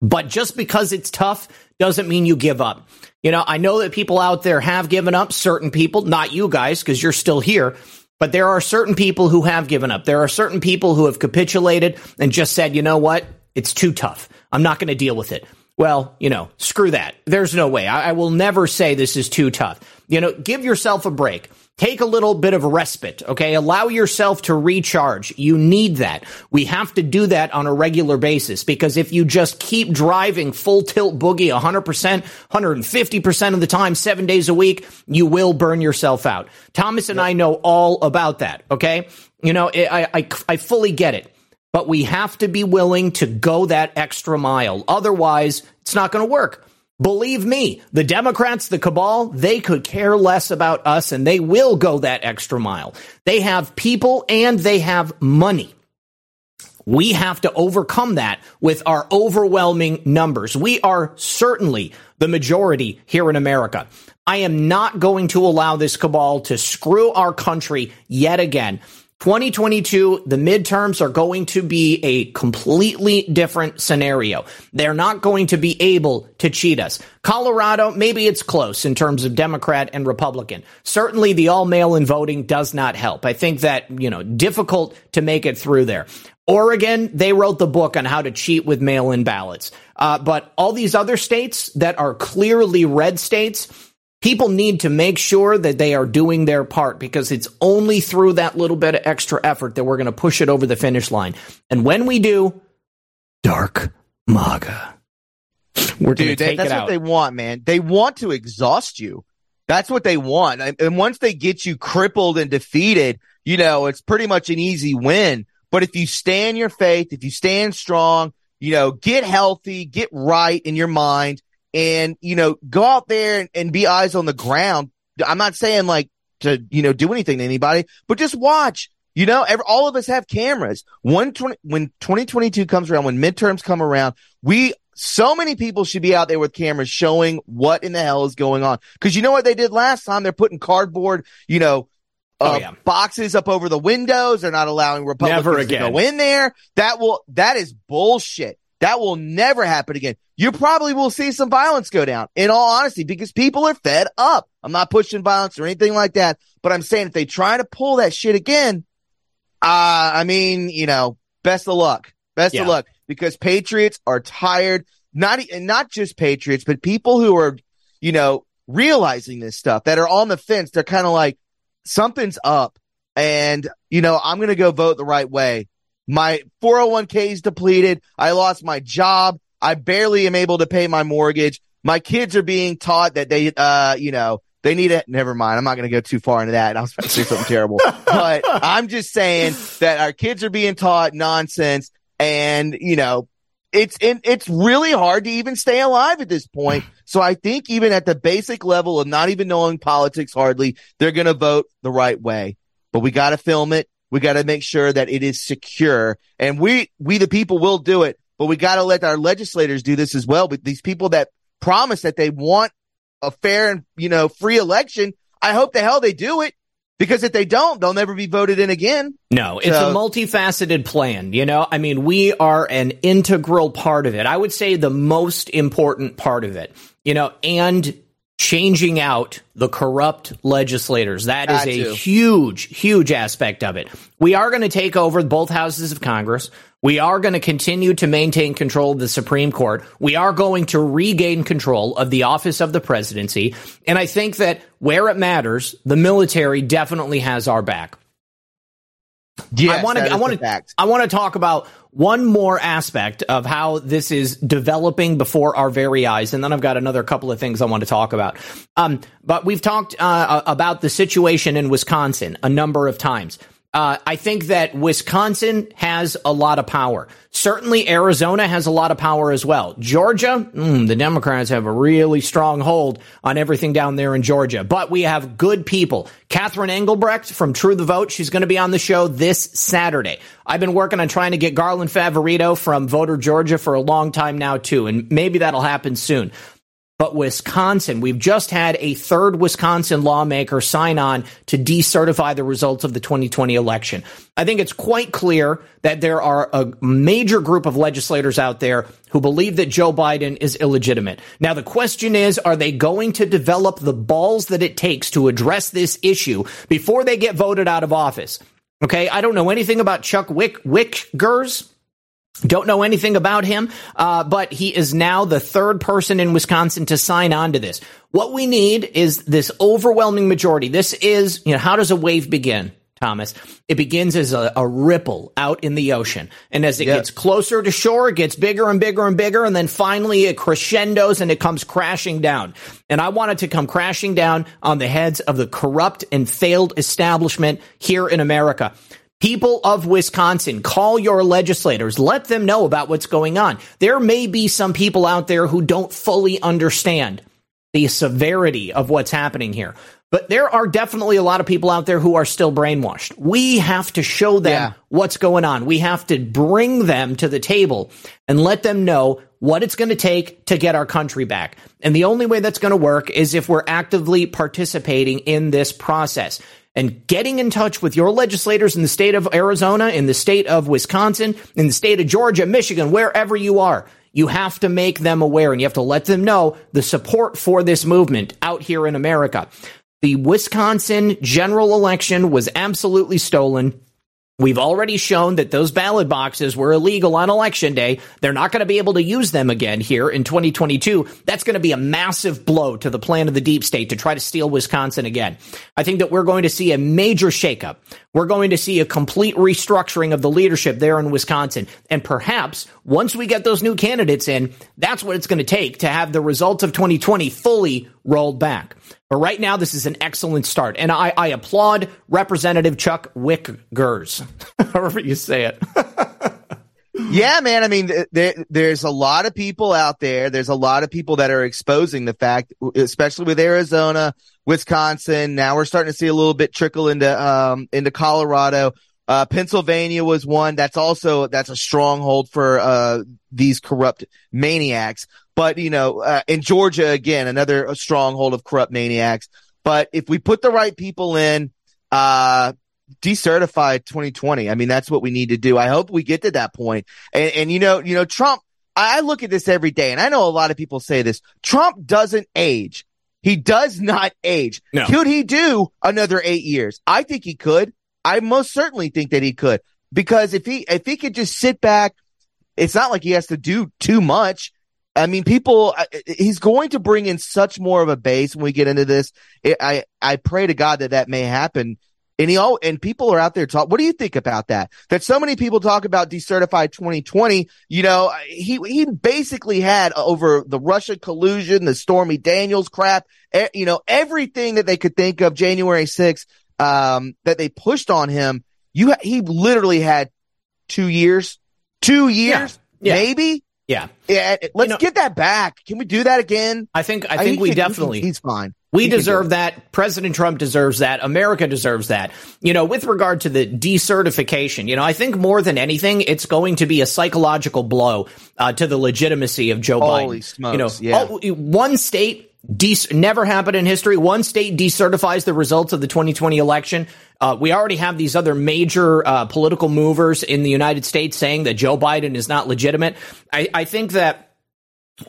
But just because it's tough doesn't mean you give up. You know, I know that people out there have given up, certain people, not you guys, because you're still here, but there are certain people who have given up. There are certain people who have capitulated and just said, you know what? It's too tough. I'm not going to deal with it. Well, you know, screw that. There's no way. I, I will never say this is too tough. You know, give yourself a break. Take a little bit of respite, okay? Allow yourself to recharge. You need that. We have to do that on a regular basis because if you just keep driving full tilt boogie 100%, 150% of the time, seven days a week, you will burn yourself out. Thomas and yep. I know all about that, okay? You know, I, I, I fully get it but we have to be willing to go that extra mile. Otherwise, it's not going to work. Believe me, the Democrats, the cabal, they could care less about us and they will go that extra mile. They have people and they have money. We have to overcome that with our overwhelming numbers. We are certainly the majority here in America. I am not going to allow this cabal to screw our country yet again. 2022, the midterms are going to be a completely different scenario. They're not going to be able to cheat us. Colorado, maybe it's close in terms of Democrat and Republican. Certainly the all mail in voting does not help. I think that, you know, difficult to make it through there. Oregon, they wrote the book on how to cheat with mail in ballots. Uh, but all these other states that are clearly red states, people need to make sure that they are doing their part because it's only through that little bit of extra effort that we're going to push it over the finish line. And when we do, dark MAGA. We're Dude, they, that's what out. they want, man. They want to exhaust you. That's what they want. And, and once they get you crippled and defeated, you know, it's pretty much an easy win. But if you stand your faith, if you stand strong, you know, get healthy, get right in your mind and, you know, go out there and, and be eyes on the ground. I'm not saying like to, you know, do anything to anybody, but just watch. You know, every, all of us have cameras. One twenty when 2022 comes around, when midterms come around, we so many people should be out there with cameras showing what in the hell is going on. Because you know what they did last time? They're putting cardboard, you know, uh, Oh, yeah. boxes up over the windows. They're not allowing Republicans to go in there. That will that is bullshit. That will never happen again. You probably will see some violence go down, in all honesty, because people are fed up. I'm not pushing violence or anything like that, but I'm saying if they try to pull that shit again, uh, I mean, you know, best of luck. Best Yeah. of luck because patriots are tired. Not, not just patriots, but people who are, you know, realizing this stuff that are on the fence. They're kind of like, something's up and, you know, I'm going to go vote the right way. My 401k is depleted. I lost my job. I barely am able to pay my mortgage. My kids are being taught that they, uh, you know, they need it. Never mind. I'm not going to go too far into that. I was about to say something terrible, but I'm just saying that our kids are being taught nonsense and, you know, it's, it, it's really hard to even stay alive at this point. So I think even at the basic level of not even knowing politics hardly, they're going to vote the right way, but we got to film it. We got to make sure that it is secure and we, we the people will do it, but we got to let our legislators do this as well. But these people that promise that they want a fair and, you know, free election, I hope the hell they do it because if they don't, they'll never be voted in again. No, it's So- a multifaceted plan. You know, I mean, we are an integral part of it. I would say the most important part of it, you know, and changing out the corrupt legislators. That is That a too. huge, huge aspect of it. We are going to take over both houses of Congress. We are going to continue to maintain control of the Supreme Court. We are going to regain control of the office of the presidency. And I think that where it matters, the military definitely has our back. Yes, I want to. I want to. I want to talk about one more aspect of how this is developing before our very eyes, and then I've got another couple of things I want to talk about. Um, but we've talked uh, about the situation in Wisconsin a number of times. Uh, I think that Wisconsin has a lot of power. Certainly, Arizona has a lot of power as well. Georgia, mm, the Democrats have a really strong hold on everything down there in Georgia. But we have good people. Catherine Engelbrecht from True the Vote, she's going to be on the show this Saturday. I've been working on trying to get Garland Favorito from Voter Georgia for a long time now, too, and maybe that'll happen soon. But Wisconsin, we've just had a third Wisconsin lawmaker sign on to decertify the results of the 2020 election. I think it's quite clear that there are a major group of legislators out there who believe that Joe Biden is illegitimate. Now, the question is, are they going to develop the balls that it takes to address this issue before they get voted out of office? Okay, I don't know anything about Chuck Wick Wichgers. Don't know anything about him, uh, but he is now the third person in Wisconsin to sign on to this. What we need is this overwhelming majority. This is, you know, how does a wave begin? Thomas. It begins as a, a ripple out in the ocean. And as it Yep. gets closer to shore, it gets bigger and bigger and bigger. And then finally it crescendos and it comes crashing down. And I want it to come crashing down on the heads of the corrupt and failed establishment here in America. People of Wisconsin, call your legislators. Let them know about what's going on. There may be some people out there who don't fully understand the severity of what's happening here. But there are definitely a lot of people out there who are still brainwashed. We have to show them Yeah. what's going on. We have to bring them to the table and let them know what it's going to take to get our country back. And the only way that's going to work is if we're actively participating in this process and getting in touch with your legislators in the state of Arizona, in the state of Wisconsin, in the state of Georgia, Michigan, wherever you are. You have to make them aware and you have to let them know the support for this movement out here in America. The Wisconsin general election was absolutely stolen. We've already shown that those ballot boxes were illegal on election day. They're not going to be able to use them again here in 2022. That's going to be a massive blow to the plan of the deep state to try to steal Wisconsin again. I think that we're going to see a major shakeup. We're going to see a complete restructuring of the leadership there in Wisconsin. And perhaps once we get those new candidates in, that's what it's going to take to have the results of 2020 fully rolled back. But right now, this is an excellent start. And I, I applaud Representative Chuck Wichgers, however you say it. Yeah, man. I mean, there, there's a lot of people out there. There's a lot of people that are exposing the fact, especially with Arizona, Wisconsin. Now we're starting to see a little bit trickle into, um, into Colorado. Uh, Pennsylvania was one. That's also, that's a stronghold for, uh, these corrupt maniacs. But, you know, uh, in Georgia, again, another stronghold of corrupt maniacs. But if we put the right people in, uh, decertify 2020. I mean, that's what we need to do. I hope we get to that point. And, and you know, you know, Trump, I look at this every day and I know a lot of people say this. Trump doesn't age. He does not age. No. Could he do another eight years? I think he could. I most certainly think that he could because if he, if he could just sit back, it's not like he has to do too much. I mean, people, he's going to bring in such more of a base when we get into this. I, I, I pray to God that that may happen. And he all, and people are out there talk. What do you think about that? That so many people talk about decertified 2020. You know, he, he basically had over the Russia collusion, the Stormy Daniels crap, e- you know, everything that they could think of January 6th, um, that they pushed on him. You, he literally had two years, two years, Yeah. maybe. Yeah. Yeah, let's know- get that back. Can we do that again? I think, I I- think he we can- definitely. he's fine. We deserve that. President Trump deserves that. America deserves that. You know, with regard to the decertification, you know, I think more than anything, it's going to be a psychological blow uh, to the legitimacy of Joe Holy Biden. smokes, you know, yeah. oh, one state de- never happened in history. One state decertifies the results of the 2020 election. Uh, we already have these other major uh, political movers in the United States saying that Joe Biden is not legitimate. I, I think that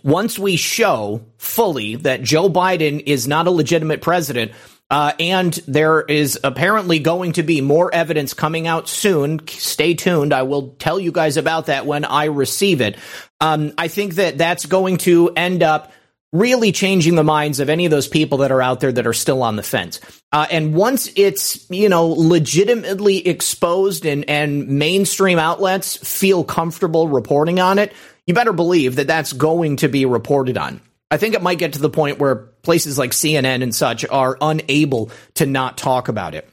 once we show fully that Joe Biden is not a legitimate president, uh, and there is apparently going to be more evidence coming out soon. Stay tuned. I will tell you guys about that when I receive it. Um, I think that that's going to end up really changing the minds of any of those people that are out there that are still on the fence. Uh, and once it's, you know, legitimately exposed and, and mainstream outlets feel comfortable reporting on it, you better believe that that's going to be reported on. I think it might get to the point where places like CNN and such are unable to not talk about it.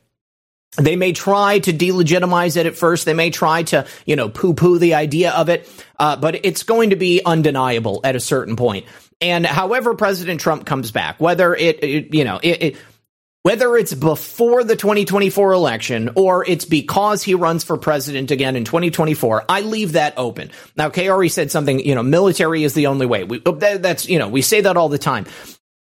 They may try to delegitimize it at first. They may try to, you know, poo poo the idea of it, uh, but it's going to be undeniable at a certain point. And however President Trump comes back, whether it, it you know, it, it, whether it's before the 2024 election or it's because he runs for president again in 2024, I leave that open. Now, Kay said something, you know, military is the only way. We, oh, that, that's, you know, we say that all the time.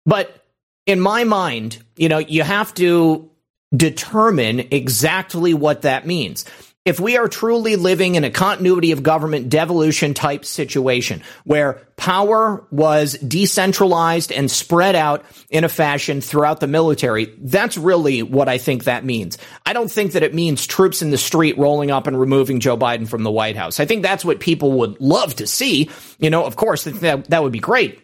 But in my mind, you know, you have to determine exactly what that means. If we are truly living in a continuity of government devolution type situation where power was decentralized and spread out in a fashion throughout the military, that's really what I think that means. I don't think that it means troops in the street rolling up and removing Joe Biden from the White House. I think that's what people would love to see. You know, of course, that, that would be great.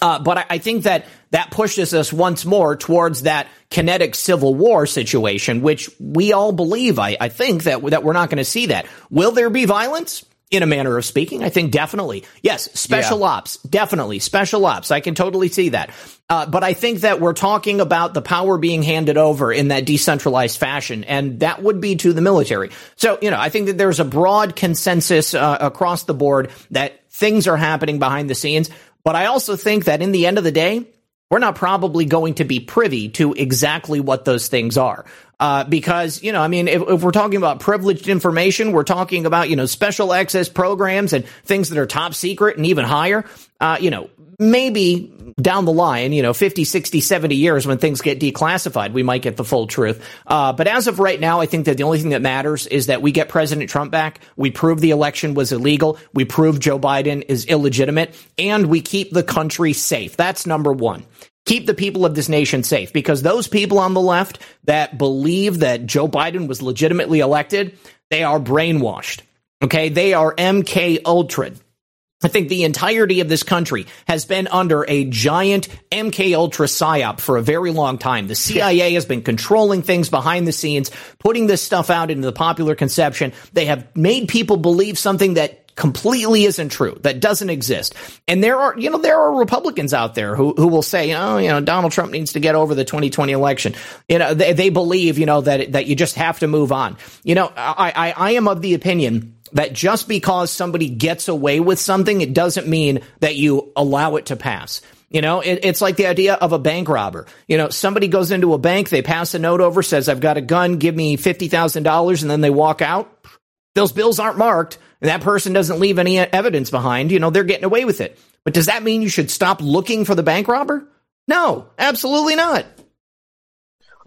Uh, but I, I think that that pushes us once more towards that kinetic civil war situation, which we all believe. I, I think that that we're not going to see that. Will there be violence? In a manner of speaking, I think definitely. Yes, special Yeah. ops, definitely. Special ops. I can totally see that. Uh, but I think that we're talking about the power being handed over in that decentralized fashion, and that would be to the military. So, you know, I think that there's a broad consensus uh, across the board that things are happening behind the scenes. But I also think that in the end of the day, we're not probably going to be privy to exactly what those things are. Uh, because, you know, I mean, if, if, we're talking about privileged information, we're talking about, you know, special access programs and things that are top secret and even higher. Uh, you know, maybe down the line, you know, 50, 60, 70 years when things get declassified, we might get the full truth. Uh, but as of right now, I think that the only thing that matters is that we get President Trump back. We prove the election was illegal. We prove Joe Biden is illegitimate and we keep the country safe. That's number one keep the people of this nation safe because those people on the left that believe that Joe Biden was legitimately elected, they are brainwashed. Okay. They are MK Ultra. I think the entirety of this country has been under a giant MK Ultra psyop for a very long time. The CIA has been controlling things behind the scenes, putting this stuff out into the popular conception. They have made people believe something that completely isn't true, that doesn't exist. And there are, you know, there are Republicans out there who, who will say, oh, you know, Donald Trump needs to get over the 2020 election. You know, they, they believe, you know, that, that you just have to move on. You know, I, I, I am of the opinion that just because somebody gets away with something, it doesn't mean that you allow it to pass. You know, it, it's like the idea of a bank robber. You know, somebody goes into a bank, they pass a note over, says, I've got a gun, give me $50,000, and then they walk out. Those bills aren't marked, and that person doesn't leave any evidence behind. You know, they're getting away with it. But does that mean you should stop looking for the bank robber? No, absolutely not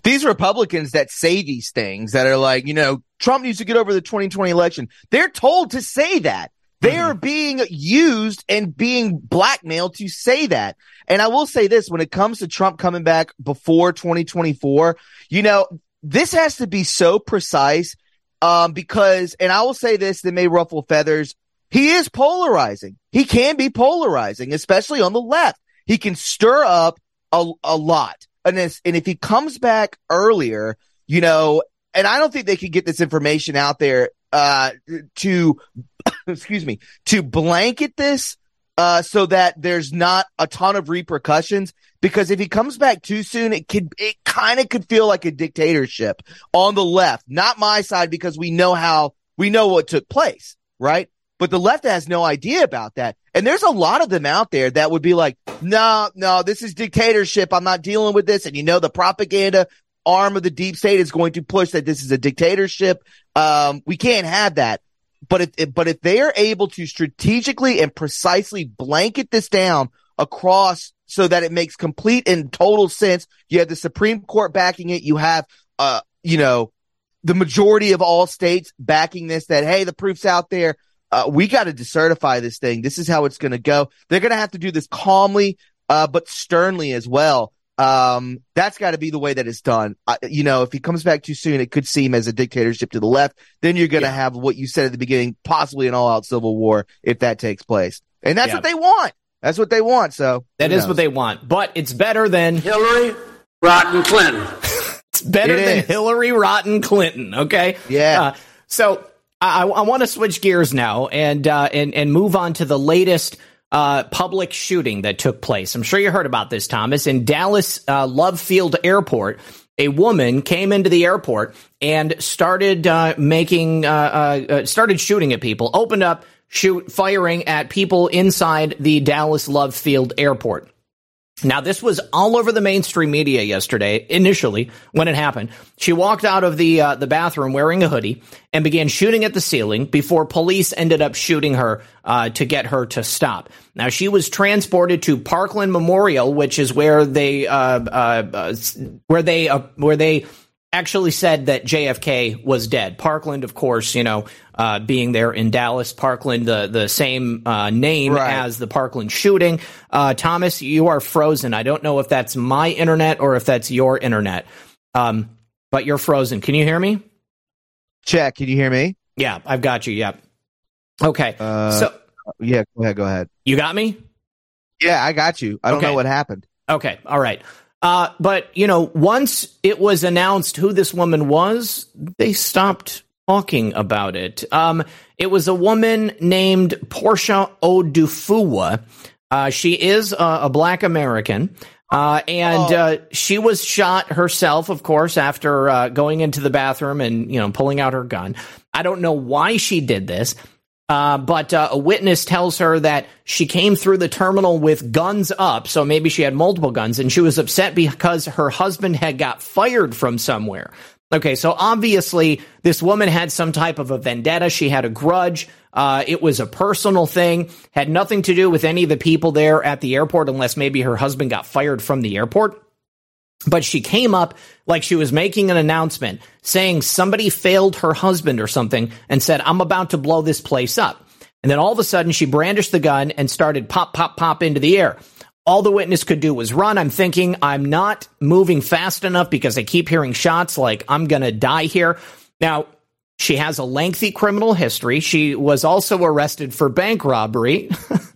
these Republicans that say these things that are like, you know, Trump needs to get over the 2020 election. They're told to say that. They are mm-hmm. being used and being blackmailed to say that. And I will say this when it comes to Trump coming back before 2024, you know, this has to be so precise. Um, because, and I will say this that may ruffle feathers. He is polarizing. He can be polarizing, especially on the left. He can stir up a, a lot and and if he comes back earlier, you know, and I don't think they could get this information out there, uh, to, excuse me, to blanket this, uh, so that there's not a ton of repercussions. Because if he comes back too soon, it could, it kind of could feel like a dictatorship on the left, not my side, because we know how, we know what took place, right? But the left has no idea about that. And there's a lot of them out there that would be like, no, no, this is dictatorship. I'm not dealing with this. And you know, the propaganda arm of the deep state is going to push that this is a dictatorship. Um, we can't have that. But if, but if they are able to strategically and precisely blanket this down across so that it makes complete and total sense, you have the Supreme Court backing it. You have, uh, you know, the majority of all states backing this that, hey, the proof's out there uh, we got to decertify this thing. This is how it's going to go. They're going to have to do this calmly, uh, but sternly as well. Um, that's got to be the way that it's done. Uh, you know, if he comes back too soon, it could seem as a dictatorship to the left. Then you're going to yeah. have what you said at the beginning, possibly an all out civil war if that takes place. And that's yeah. what they want. That's what they want. So that is what they want, but it's better than Hillary Rotten Clinton. it's better it than is. Hillary Rotten Clinton. Okay. Yeah. Uh, so I, I want to switch gears now and uh, and and move on to the latest uh, public shooting that took place. I'm sure you heard about this, Thomas, in Dallas uh, Love Field Airport. A woman came into the airport and started uh, making uh, uh, started shooting at people. Opened up, shoot, firing at people inside the Dallas Love Field Airport. Now, this was all over the mainstream media yesterday. Initially, when it happened, she walked out of the uh, the bathroom wearing a hoodie and began shooting at the ceiling before police ended up shooting her uh, to get her to stop. Now, she was transported to Parkland Memorial, which is where they uh, uh, uh where they uh, where they actually said that JFK was dead. Parkland, of course, you know, uh, being there in Dallas, Parkland, the the same uh, name right. as the Parkland shooting. Uh, Thomas, you are frozen. I don't know if that's my internet or if that's your internet, um, but you're frozen. Can you hear me? Check. Can you hear me? Yeah, I've got you. Yep. Yeah. Okay. Uh, so yeah, go ahead. Go ahead. You got me. Yeah, I got you. I don't okay. know what happened. Okay. All right. Uh, but you know, once it was announced who this woman was, they stopped talking about it. Um, it was a woman named Portia Odufuwa. Uh, she is a, a black American. Uh, and oh. uh, she was shot herself, of course, after uh, going into the bathroom and you know pulling out her gun. I don't know why she did this. Uh, but uh, a witness tells her that she came through the terminal with guns up, so maybe she had multiple guns, and she was upset because her husband had got fired from somewhere. Okay, so obviously this woman had some type of a vendetta. She had a grudge. Uh, it was a personal thing, had nothing to do with any of the people there at the airport, unless maybe her husband got fired from the airport. But she came up like she was making an announcement saying somebody failed her husband or something and said, I'm about to blow this place up. And then all of a sudden she brandished the gun and started pop, pop, pop into the air. All the witness could do was run. I'm thinking I'm not moving fast enough because I keep hearing shots like I'm going to die here. Now, she has a lengthy criminal history. She was also arrested for bank robbery.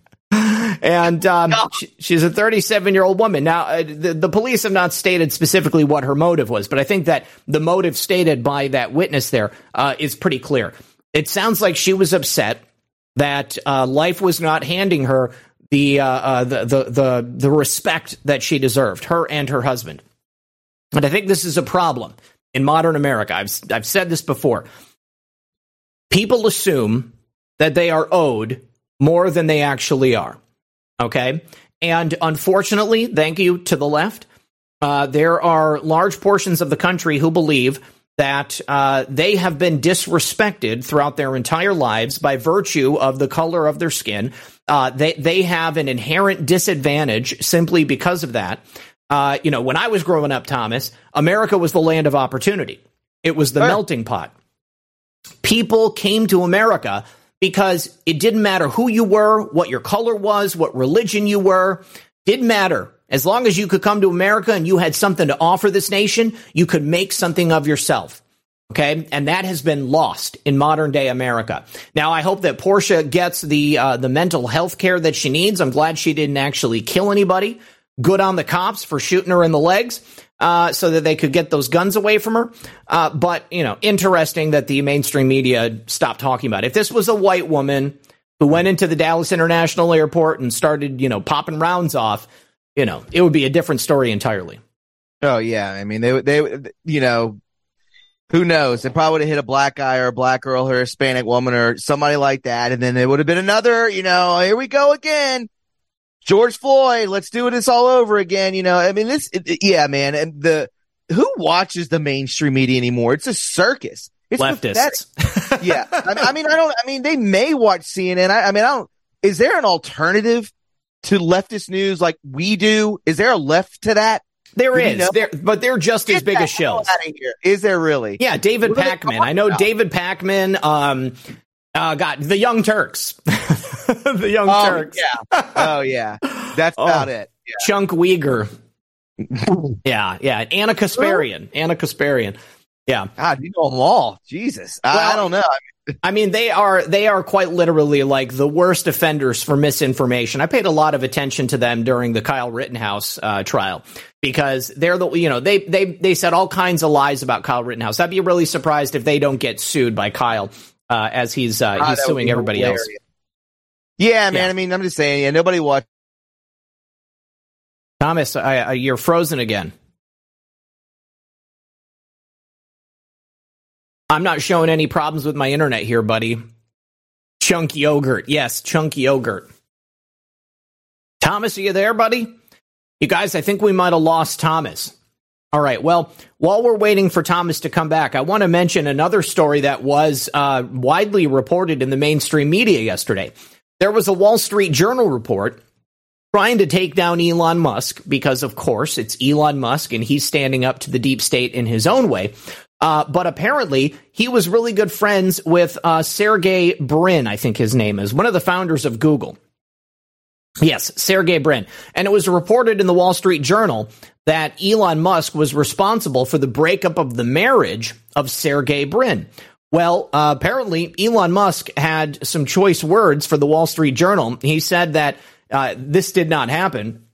and um, she, she's a 37 year old woman. Now, uh, the, the police have not stated specifically what her motive was, but I think that the motive stated by that witness there uh, is pretty clear. It sounds like she was upset that uh, life was not handing her the, uh, uh, the, the the the respect that she deserved, her and her husband. And I think this is a problem in modern America. I've I've said this before. People assume that they are owed more than they actually are. Okay. And unfortunately, thank you to the left, uh, there are large portions of the country who believe that uh, they have been disrespected throughout their entire lives by virtue of the color of their skin. Uh, they they have an inherent disadvantage simply because of that. Uh, you know, when I was growing up, Thomas, America was the land of opportunity. It was the melting pot. People came to America because it didn't matter who you were, what your color was, what religion you were, didn't matter. As long as you could come to America and you had something to offer this nation, you could make something of yourself. Okay, and that has been lost in modern day America. Now, I hope that Portia gets the uh, the mental health care that she needs. I'm glad she didn't actually kill anybody. Good on the cops for shooting her in the legs uh, so that they could get those guns away from her. Uh, but, you know, interesting that the mainstream media stopped talking about it. If this was a white woman who went into the Dallas International Airport and started, you know, popping rounds off, you know, it would be a different story entirely. Oh, yeah. I mean, they, they, you know, who knows? They probably would have hit a black guy or a black girl or a Hispanic woman or somebody like that. And then it would have been another, you know, here we go again. George Floyd, let's do it this all over again. You know, I mean, this, it, yeah, man. And the, who watches the mainstream media anymore? It's a circus. It's Leftists. yeah. I mean, I mean, I don't, I mean, they may watch CNN. I, I mean, I don't, is there an alternative to leftist news like we do? Is there a left to that? There is, there, but they're just as Get big as hell shells. outta here. Is there really? Yeah, David Pakman. I know about? David Pakman. Um, uh, got the Young Turks, the Young Oh, Turks. yeah. Oh, yeah. That's Oh. about it. Chunk Uygur. yeah, yeah. Ana Kasparian. Ana Kasparian. Yeah. God, you know them all. Jesus. I, I don't know. I mean, they are they are quite literally like the worst offenders for misinformation. I paid a lot of attention to them during the Kyle Rittenhouse uh, trial because they're the you know they they they said all kinds of lies about Kyle Rittenhouse. I'd be really surprised if they don't get sued by Kyle uh, as he's uh, Ah, he's that would suing be everybody else. Yeah, man. Yeah. I mean, I'm just saying, yeah, nobody watched. Thomas, I, I, you're frozen again. I'm not showing any problems with my internet here, buddy. Chunk yogurt. Yes, chunk yogurt. Thomas, are you there, buddy? You guys, I think we might have lost Thomas. All right. Well, while we're waiting for Thomas to come back, I want to mention another story that was uh, widely reported in the mainstream media yesterday. There was a Wall Street Journal report trying to take down Elon Musk because, of course, it's Elon Musk and he's standing up to the deep state in his own way. Uh, but apparently, he was really good friends with uh, Sergey Brin, I think his name is, one of the founders of Google. Yes, Sergey Brin. And it was reported in the Wall Street Journal that Elon Musk was responsible for the breakup of the marriage of Sergey Brin. Well, uh, apparently, Elon Musk had some choice words for the Wall Street Journal. He said that uh, this did not happen.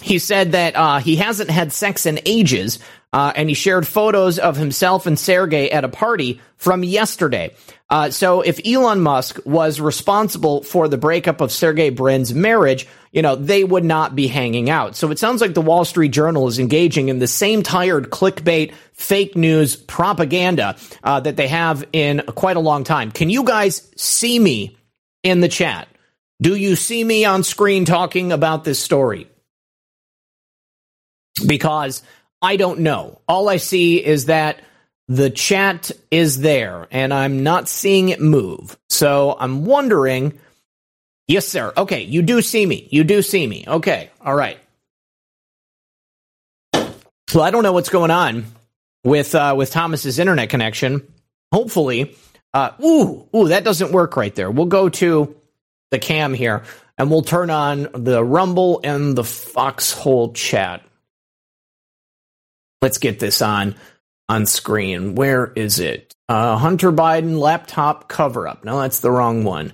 He said that uh, he hasn't had sex in ages, uh, and he shared photos of himself and Sergey at a party from yesterday. Uh, so if Elon Musk was responsible for the breakup of Sergey Brin's marriage, you know, they would not be hanging out. So it sounds like the Wall Street Journal is engaging in the same tired clickbait, fake news propaganda uh, that they have in quite a long time. Can you guys see me in the chat? Do you see me on screen talking about this story? Because I don't know. All I see is that the chat is there and I'm not seeing it move. So I'm wondering. Yes, sir. Okay, you do see me. You do see me. Okay, all right. So I don't know what's going on with uh, with Thomas's internet connection. Hopefully, uh, ooh, ooh, that doesn't work right there. We'll go to the cam here and we'll turn on the Rumble and the Foxhole chat. Let's get this on on screen. Where is it? Uh, Hunter Biden laptop cover up. No, that's the wrong one.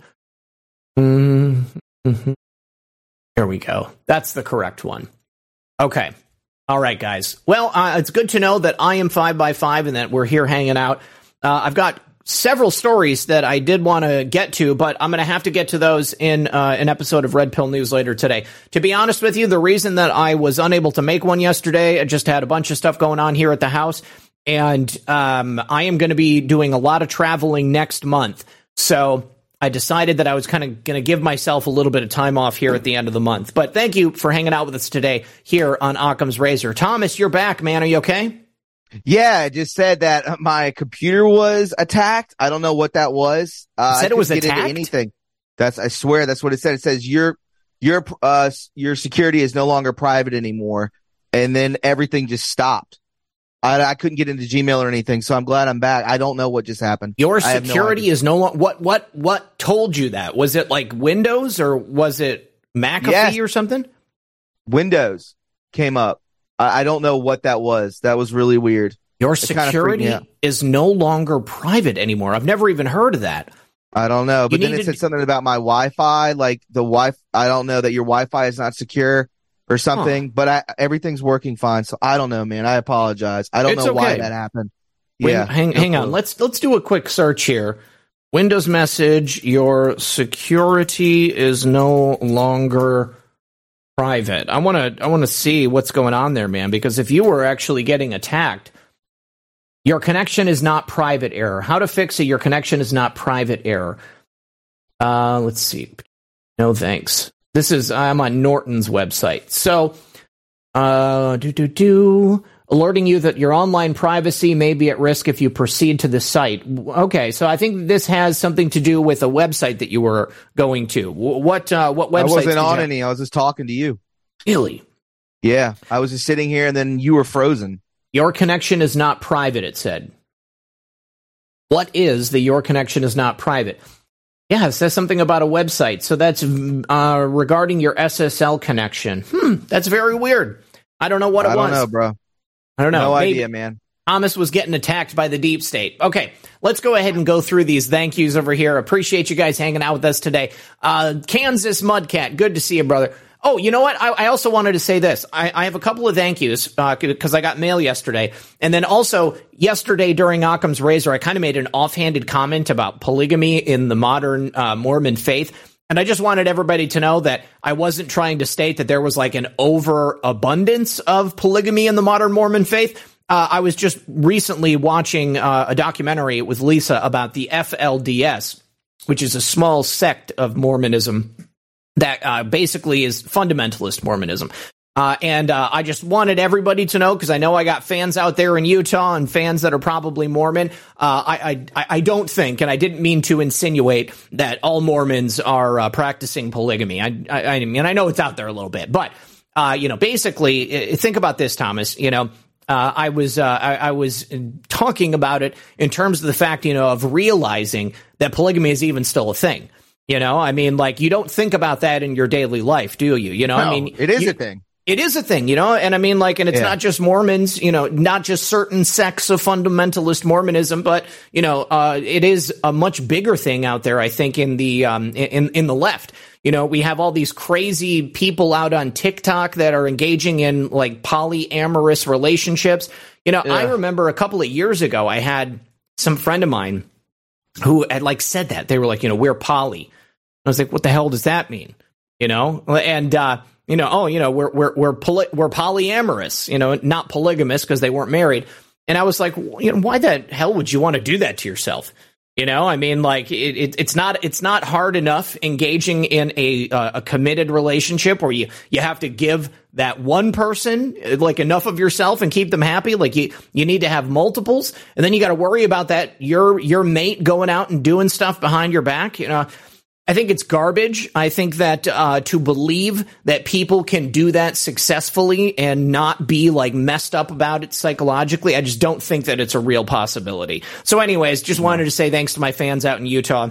Mm-hmm. Here we go. That's the correct one. Okay. All right, guys. Well, uh, it's good to know that I am 5 by 5 and that we're here hanging out. Uh, I've got several stories that I did want to get to, but I'm going to have to get to those in uh, an episode of Red Pill News later today. To be honest with you, the reason that I was unable to make one yesterday, I just had a bunch of stuff going on here at the house, and um, I am going to be doing a lot of traveling next month. So I decided that I was kind of going to give myself a little bit of time off here at the end of the month. But thank you for hanging out with us today here on Occam's Razor. Thomas, you're back, man. Are you okay? Yeah, I just said that my computer was attacked. I don't know what that was. Uh, said it was attacked? anything. That's I swear that's what it said. It says your your uh your security is no longer private anymore, and then everything just stopped. I, I couldn't get into Gmail or anything, so I'm glad I'm back. I don't know what just happened. Your have no security is no longer what what what told you that? Was it like Windows or was it McAfee Yes. or something? Windows came up. I, I don't know what that was. That was really weird. Your It security is no longer private anymore. I've never even heard of that. I don't know, but You then it said something about my Wi-Fi, like the Wi. I don't know that your Wi-Fi is not secure or something, but I, everything's working fine. So I don't know, man. I apologize. I don't It's know why that happened. Wait, yeah, hang hang on. Let's let's do a quick search here. Windows message: Your security is no longer private. I want to I want to see what's going on there, man. Because if you were actually getting attacked, your connection is not private error. How to fix it? Your connection is not private error. Uh, let's see. No thanks. This is I'm on Norton's website. So, uh, do do do alerting you that your online privacy may be at risk if you proceed to the site. Okay, so I think this has something to do with a website that you were going to. What uh, what website? I wasn't on any. I was just talking to you. Really, Yeah, I was just sitting here, and then you were frozen. your connection is not private. It said. What is the your connection is not private? Yeah, it says something about a website. So that's uh, regarding your SSL connection. Hmm, that's very weird. I don't know what it I don't was. know, bro. I don't know. No Maybe- idea, man. Thomas was getting attacked by the deep state. Okay, let's go ahead and go through these thank yous over here. Appreciate you guys hanging out with us today. Uh, Kansas Mudcat, good to see you, brother. Oh, you know what? I, I also wanted to say this. I, I have a couple of thank yous because I got mail yesterday, and then also yesterday during Occam's Razor, I kind of made an offhanded comment about polygamy in the modern uh, Mormon faith. And I just wanted everybody to know that I wasn't trying to state that there was like an overabundance of polygamy in the modern Mormon faith. Uh, I was just recently watching uh, a documentary with Lisa about the FLDS, which is a small sect of Mormonism that uh, basically is fundamentalist Mormonism. Uh, and uh, I just wanted everybody to know because I know I got fans out there in Utah and fans that are probably Mormon. Uh, I, I I don't think, and I didn't mean to insinuate that all Mormons are uh, practicing polygamy. I, I I mean I know it's out there a little bit, but uh, you know basically uh, think about this, Thomas. You know. Uh, I was uh, I, I was talking about it in terms of the fact you know of realizing that polygamy is even still a thing. You know, I mean, like you don't think about that in your daily life, do you? You know, I mean, it is you- a thing. it is a thing, you know, and I mean, like, and it's Yeah. not just Mormons, you know, not just certain sects of fundamentalist Mormonism, but you know, uh, it is a much bigger thing out there. I think in the um, in in the left, you know, we have all these crazy people out on TikTok that are engaging in like polyamorous relationships. You know, I remember a couple of years ago, I had some friend of mine who had like said that they were like, you know, we're poly. I was like, what the hell does that mean? You know, and uh, you know, oh, you know, we're we're we're poly- we're polyamorous, you know, not polygamous because they weren't married. And I was like, you know, why the hell would you want to do that to yourself? You know, I mean, like it, it, it's not it's not hard enough engaging in a uh, a committed relationship where you you have to give that one person like enough of yourself and keep them happy. Like you you need to have multiples, and then you got to worry about that your your mate going out and doing stuff behind your back. You know, I think it's garbage. I think that uh, to believe that people can do that successfully and not be like messed up about it psychologically, I just don't think that it's a real possibility. So, anyways, just wanted to say thanks to my fans out in Utah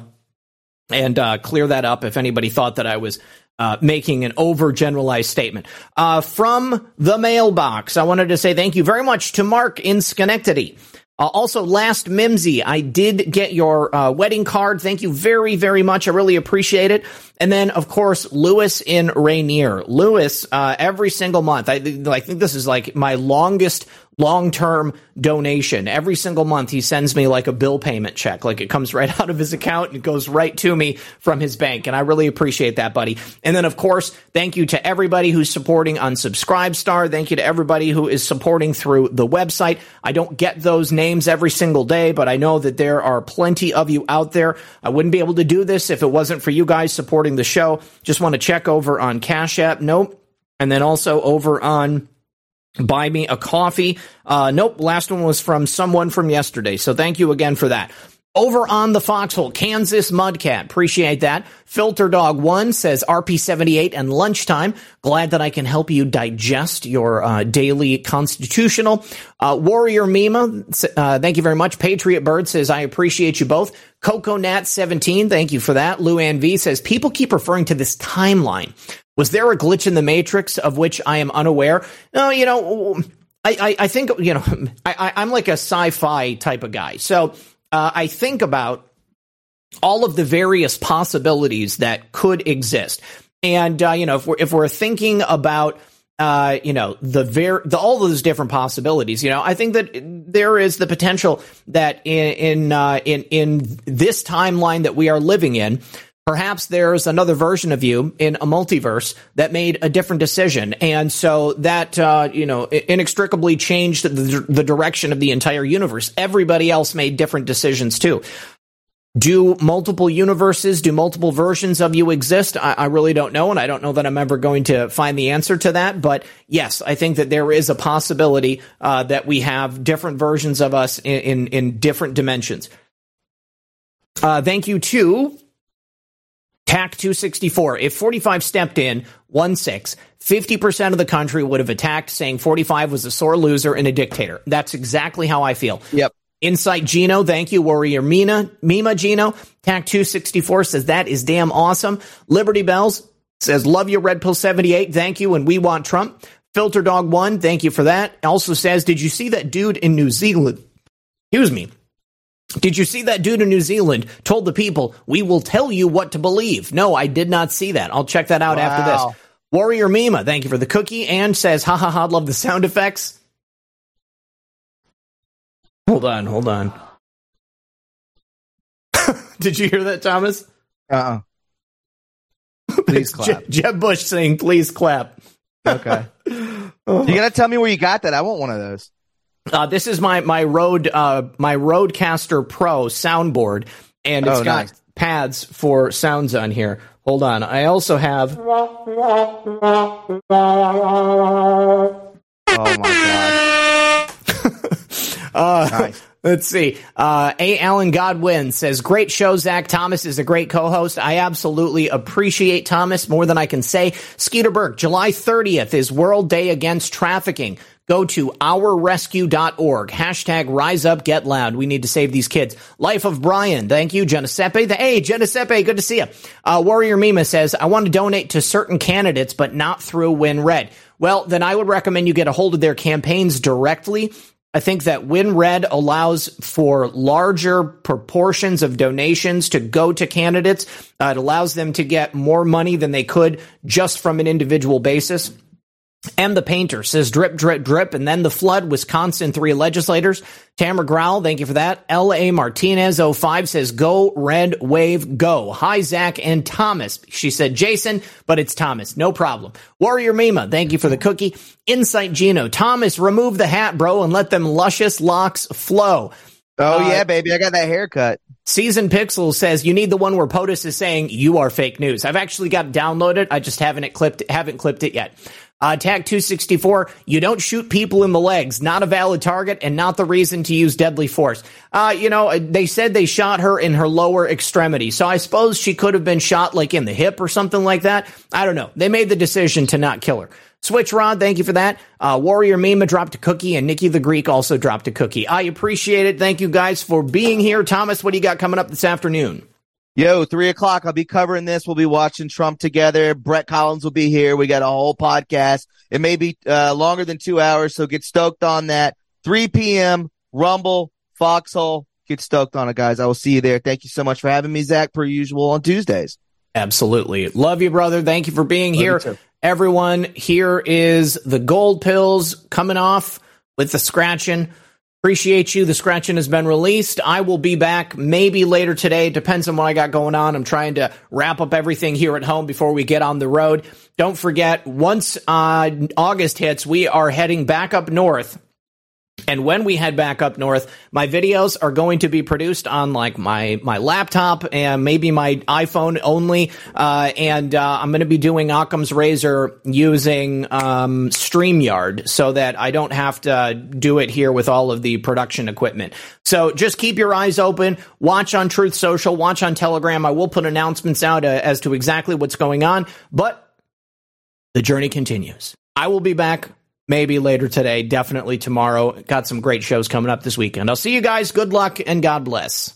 and uh, clear that up if anybody thought that I was uh, making an overgeneralized statement. Uh, from the mailbox, I wanted to say thank you very much to Mark in Schenectady. Uh, also, last Mimsy, I did get your uh, wedding card. Thank you very, very much. I really appreciate it. And then, of course, Lewis in Rainier. Lewis, uh, every single month, I, I think this is like my longest long term donation. Every single month, he sends me like a bill payment check. Like it comes right out of his account and goes right to me from his bank. And I really appreciate that, buddy. And then, of course, thank you to everybody who's supporting on Subscribestar. Thank you to everybody who is supporting through the website. I don't get those names every single day, but I know that there are plenty of you out there. I wouldn't be able to do this if it wasn't for you guys supporting the show. Just want to check over on Cash App. Nope. And then also over on buy me a coffee. Uh, nope, last one was from someone from yesterday. So thank you again for that. Over on the foxhole, Kansas Mudcat. Appreciate that. Filter Dog One says RP78 and lunchtime. Glad that I can help you digest your uh, daily constitutional. Uh, Warrior Mima, uh, thank you very much. Patriot Bird says I appreciate you both. Coco Nat 17, thank you for that. Luann V says people keep referring to this timeline. Was there a glitch in the matrix of which I am unaware? No, you know, I, I, I think you know I, I'm like a sci-fi type of guy, so uh, I think about all of the various possibilities that could exist. And uh, you know, if we're if we're thinking about uh, you know the ver- the all those different possibilities, you know, I think that there is the potential that in in uh, in, in this timeline that we are living in. Perhaps there's another version of you in a multiverse that made a different decision, and so that uh, you know inextricably changed the, the direction of the entire universe. Everybody else made different decisions too. Do multiple universes, do multiple versions of you exist? I, I, really don't know, and I don't know that I'm ever going to find the answer to that. But yes, I think that there is a possibility uh, that we have different versions of us in, in, in different dimensions. Uh, thank you to TAC 264. If 45 stepped in, 1 6, 50% of the country would have attacked, saying 45 was a sore loser and a dictator. That's exactly how I feel. Yep. Insight Gino, thank you. Warrior Mina, Mima Gino, TAC 264 says that is damn awesome. Liberty Bells says, love you, Red Pill 78. Thank you. And we want Trump. Filter Dog 1, thank you for that. Also says, did you see that dude in New Zealand? Excuse me. Did you see that dude in New Zealand told the people, we will tell you what to believe? No, I did not see that. I'll check that out wow. after this. Warrior Mima, thank you for the cookie and says, ha ha ha, love the sound effects. Hold on, hold on. Did you hear that, Thomas? Uh uh Please clap. Jeb Bush saying, please clap. Okay. You gotta tell me where you got that. I want one of those. Uh, this is my my Rode uh, my Rodecaster Pro soundboard, and it's oh, got nice. pads for sounds on here. Hold on, I also have. Oh my god! uh, nice. Let's see. Uh, A. Allen Godwin says, Great show, Zach. Thomas is a great co host. I absolutely appreciate Thomas more than I can say. Skeeter Burke, July 30th is World Day Against Trafficking. Go to ourrescue.org. Hashtag rise up, get loud. We need to save these kids. Life of Brian. Thank you, Giuseppe. Hey, Giuseppe, good to see you. Uh, Warrior Mima says, I want to donate to certain candidates, but not through WinRed. Well, then I would recommend you get a hold of their campaigns directly. I think that WinRed allows for larger proportions of donations to go to candidates. Uh, it allows them to get more money than they could just from an individual basis. M. the Painter says drip, drip, drip, and then the flood. Wisconsin, three legislators. Tamara Growl, thank you for that. L.A. Martinez 05 says go red wave, go. Hi, Zach and Thomas. She said Jason, but it's Thomas. No problem. Warrior Mima, thank you for the cookie. Insight Gino, Thomas, remove the hat, bro, and let them luscious locks flow. Oh uh, yeah, baby, I got that haircut. Season Pixel says you need the one where POTUS is saying you are fake news. I've actually got it downloaded. I just haven't it clipped, haven't clipped it yet. Uh, TAC 264, you don't shoot people in the legs, not a valid target and not the reason to use deadly force. Uh, you know, they said they shot her in her lower extremity. So I suppose she could have been shot like in the hip or something like that. I don't know. They made the decision to not kill her. Switch Rod, thank you for that. Uh, Warrior Mima dropped a cookie and Nikki the Greek also dropped a cookie. I appreciate it. Thank you guys for being here. Thomas, what do you got coming up this afternoon? Yo, three o'clock. I'll be covering this. We'll be watching Trump together. Brett Collins will be here. We got a whole podcast. It may be uh, longer than two hours, so get stoked on that. 3 p.m. Rumble, Foxhole. Get stoked on it, guys. I will see you there. Thank you so much for having me, Zach, per usual on Tuesdays. Absolutely. Love you, brother. Thank you for being Love here. Everyone, here is the gold pills coming off with the scratching. Appreciate you. The scratching has been released. I will be back maybe later today. Depends on what I got going on. I'm trying to wrap up everything here at home before we get on the road. Don't forget, once uh, August hits, we are heading back up north and when we head back up north, my videos are going to be produced on like my my laptop and maybe my iPhone only. Uh, and uh, I'm going to be doing Occam's Razor using um, Streamyard so that I don't have to do it here with all of the production equipment. So just keep your eyes open. Watch on Truth Social. Watch on Telegram. I will put announcements out uh, as to exactly what's going on. But the journey continues. I will be back maybe later today, definitely tomorrow. Got some great shows coming up this weekend. I'll see you guys. Good luck and God bless.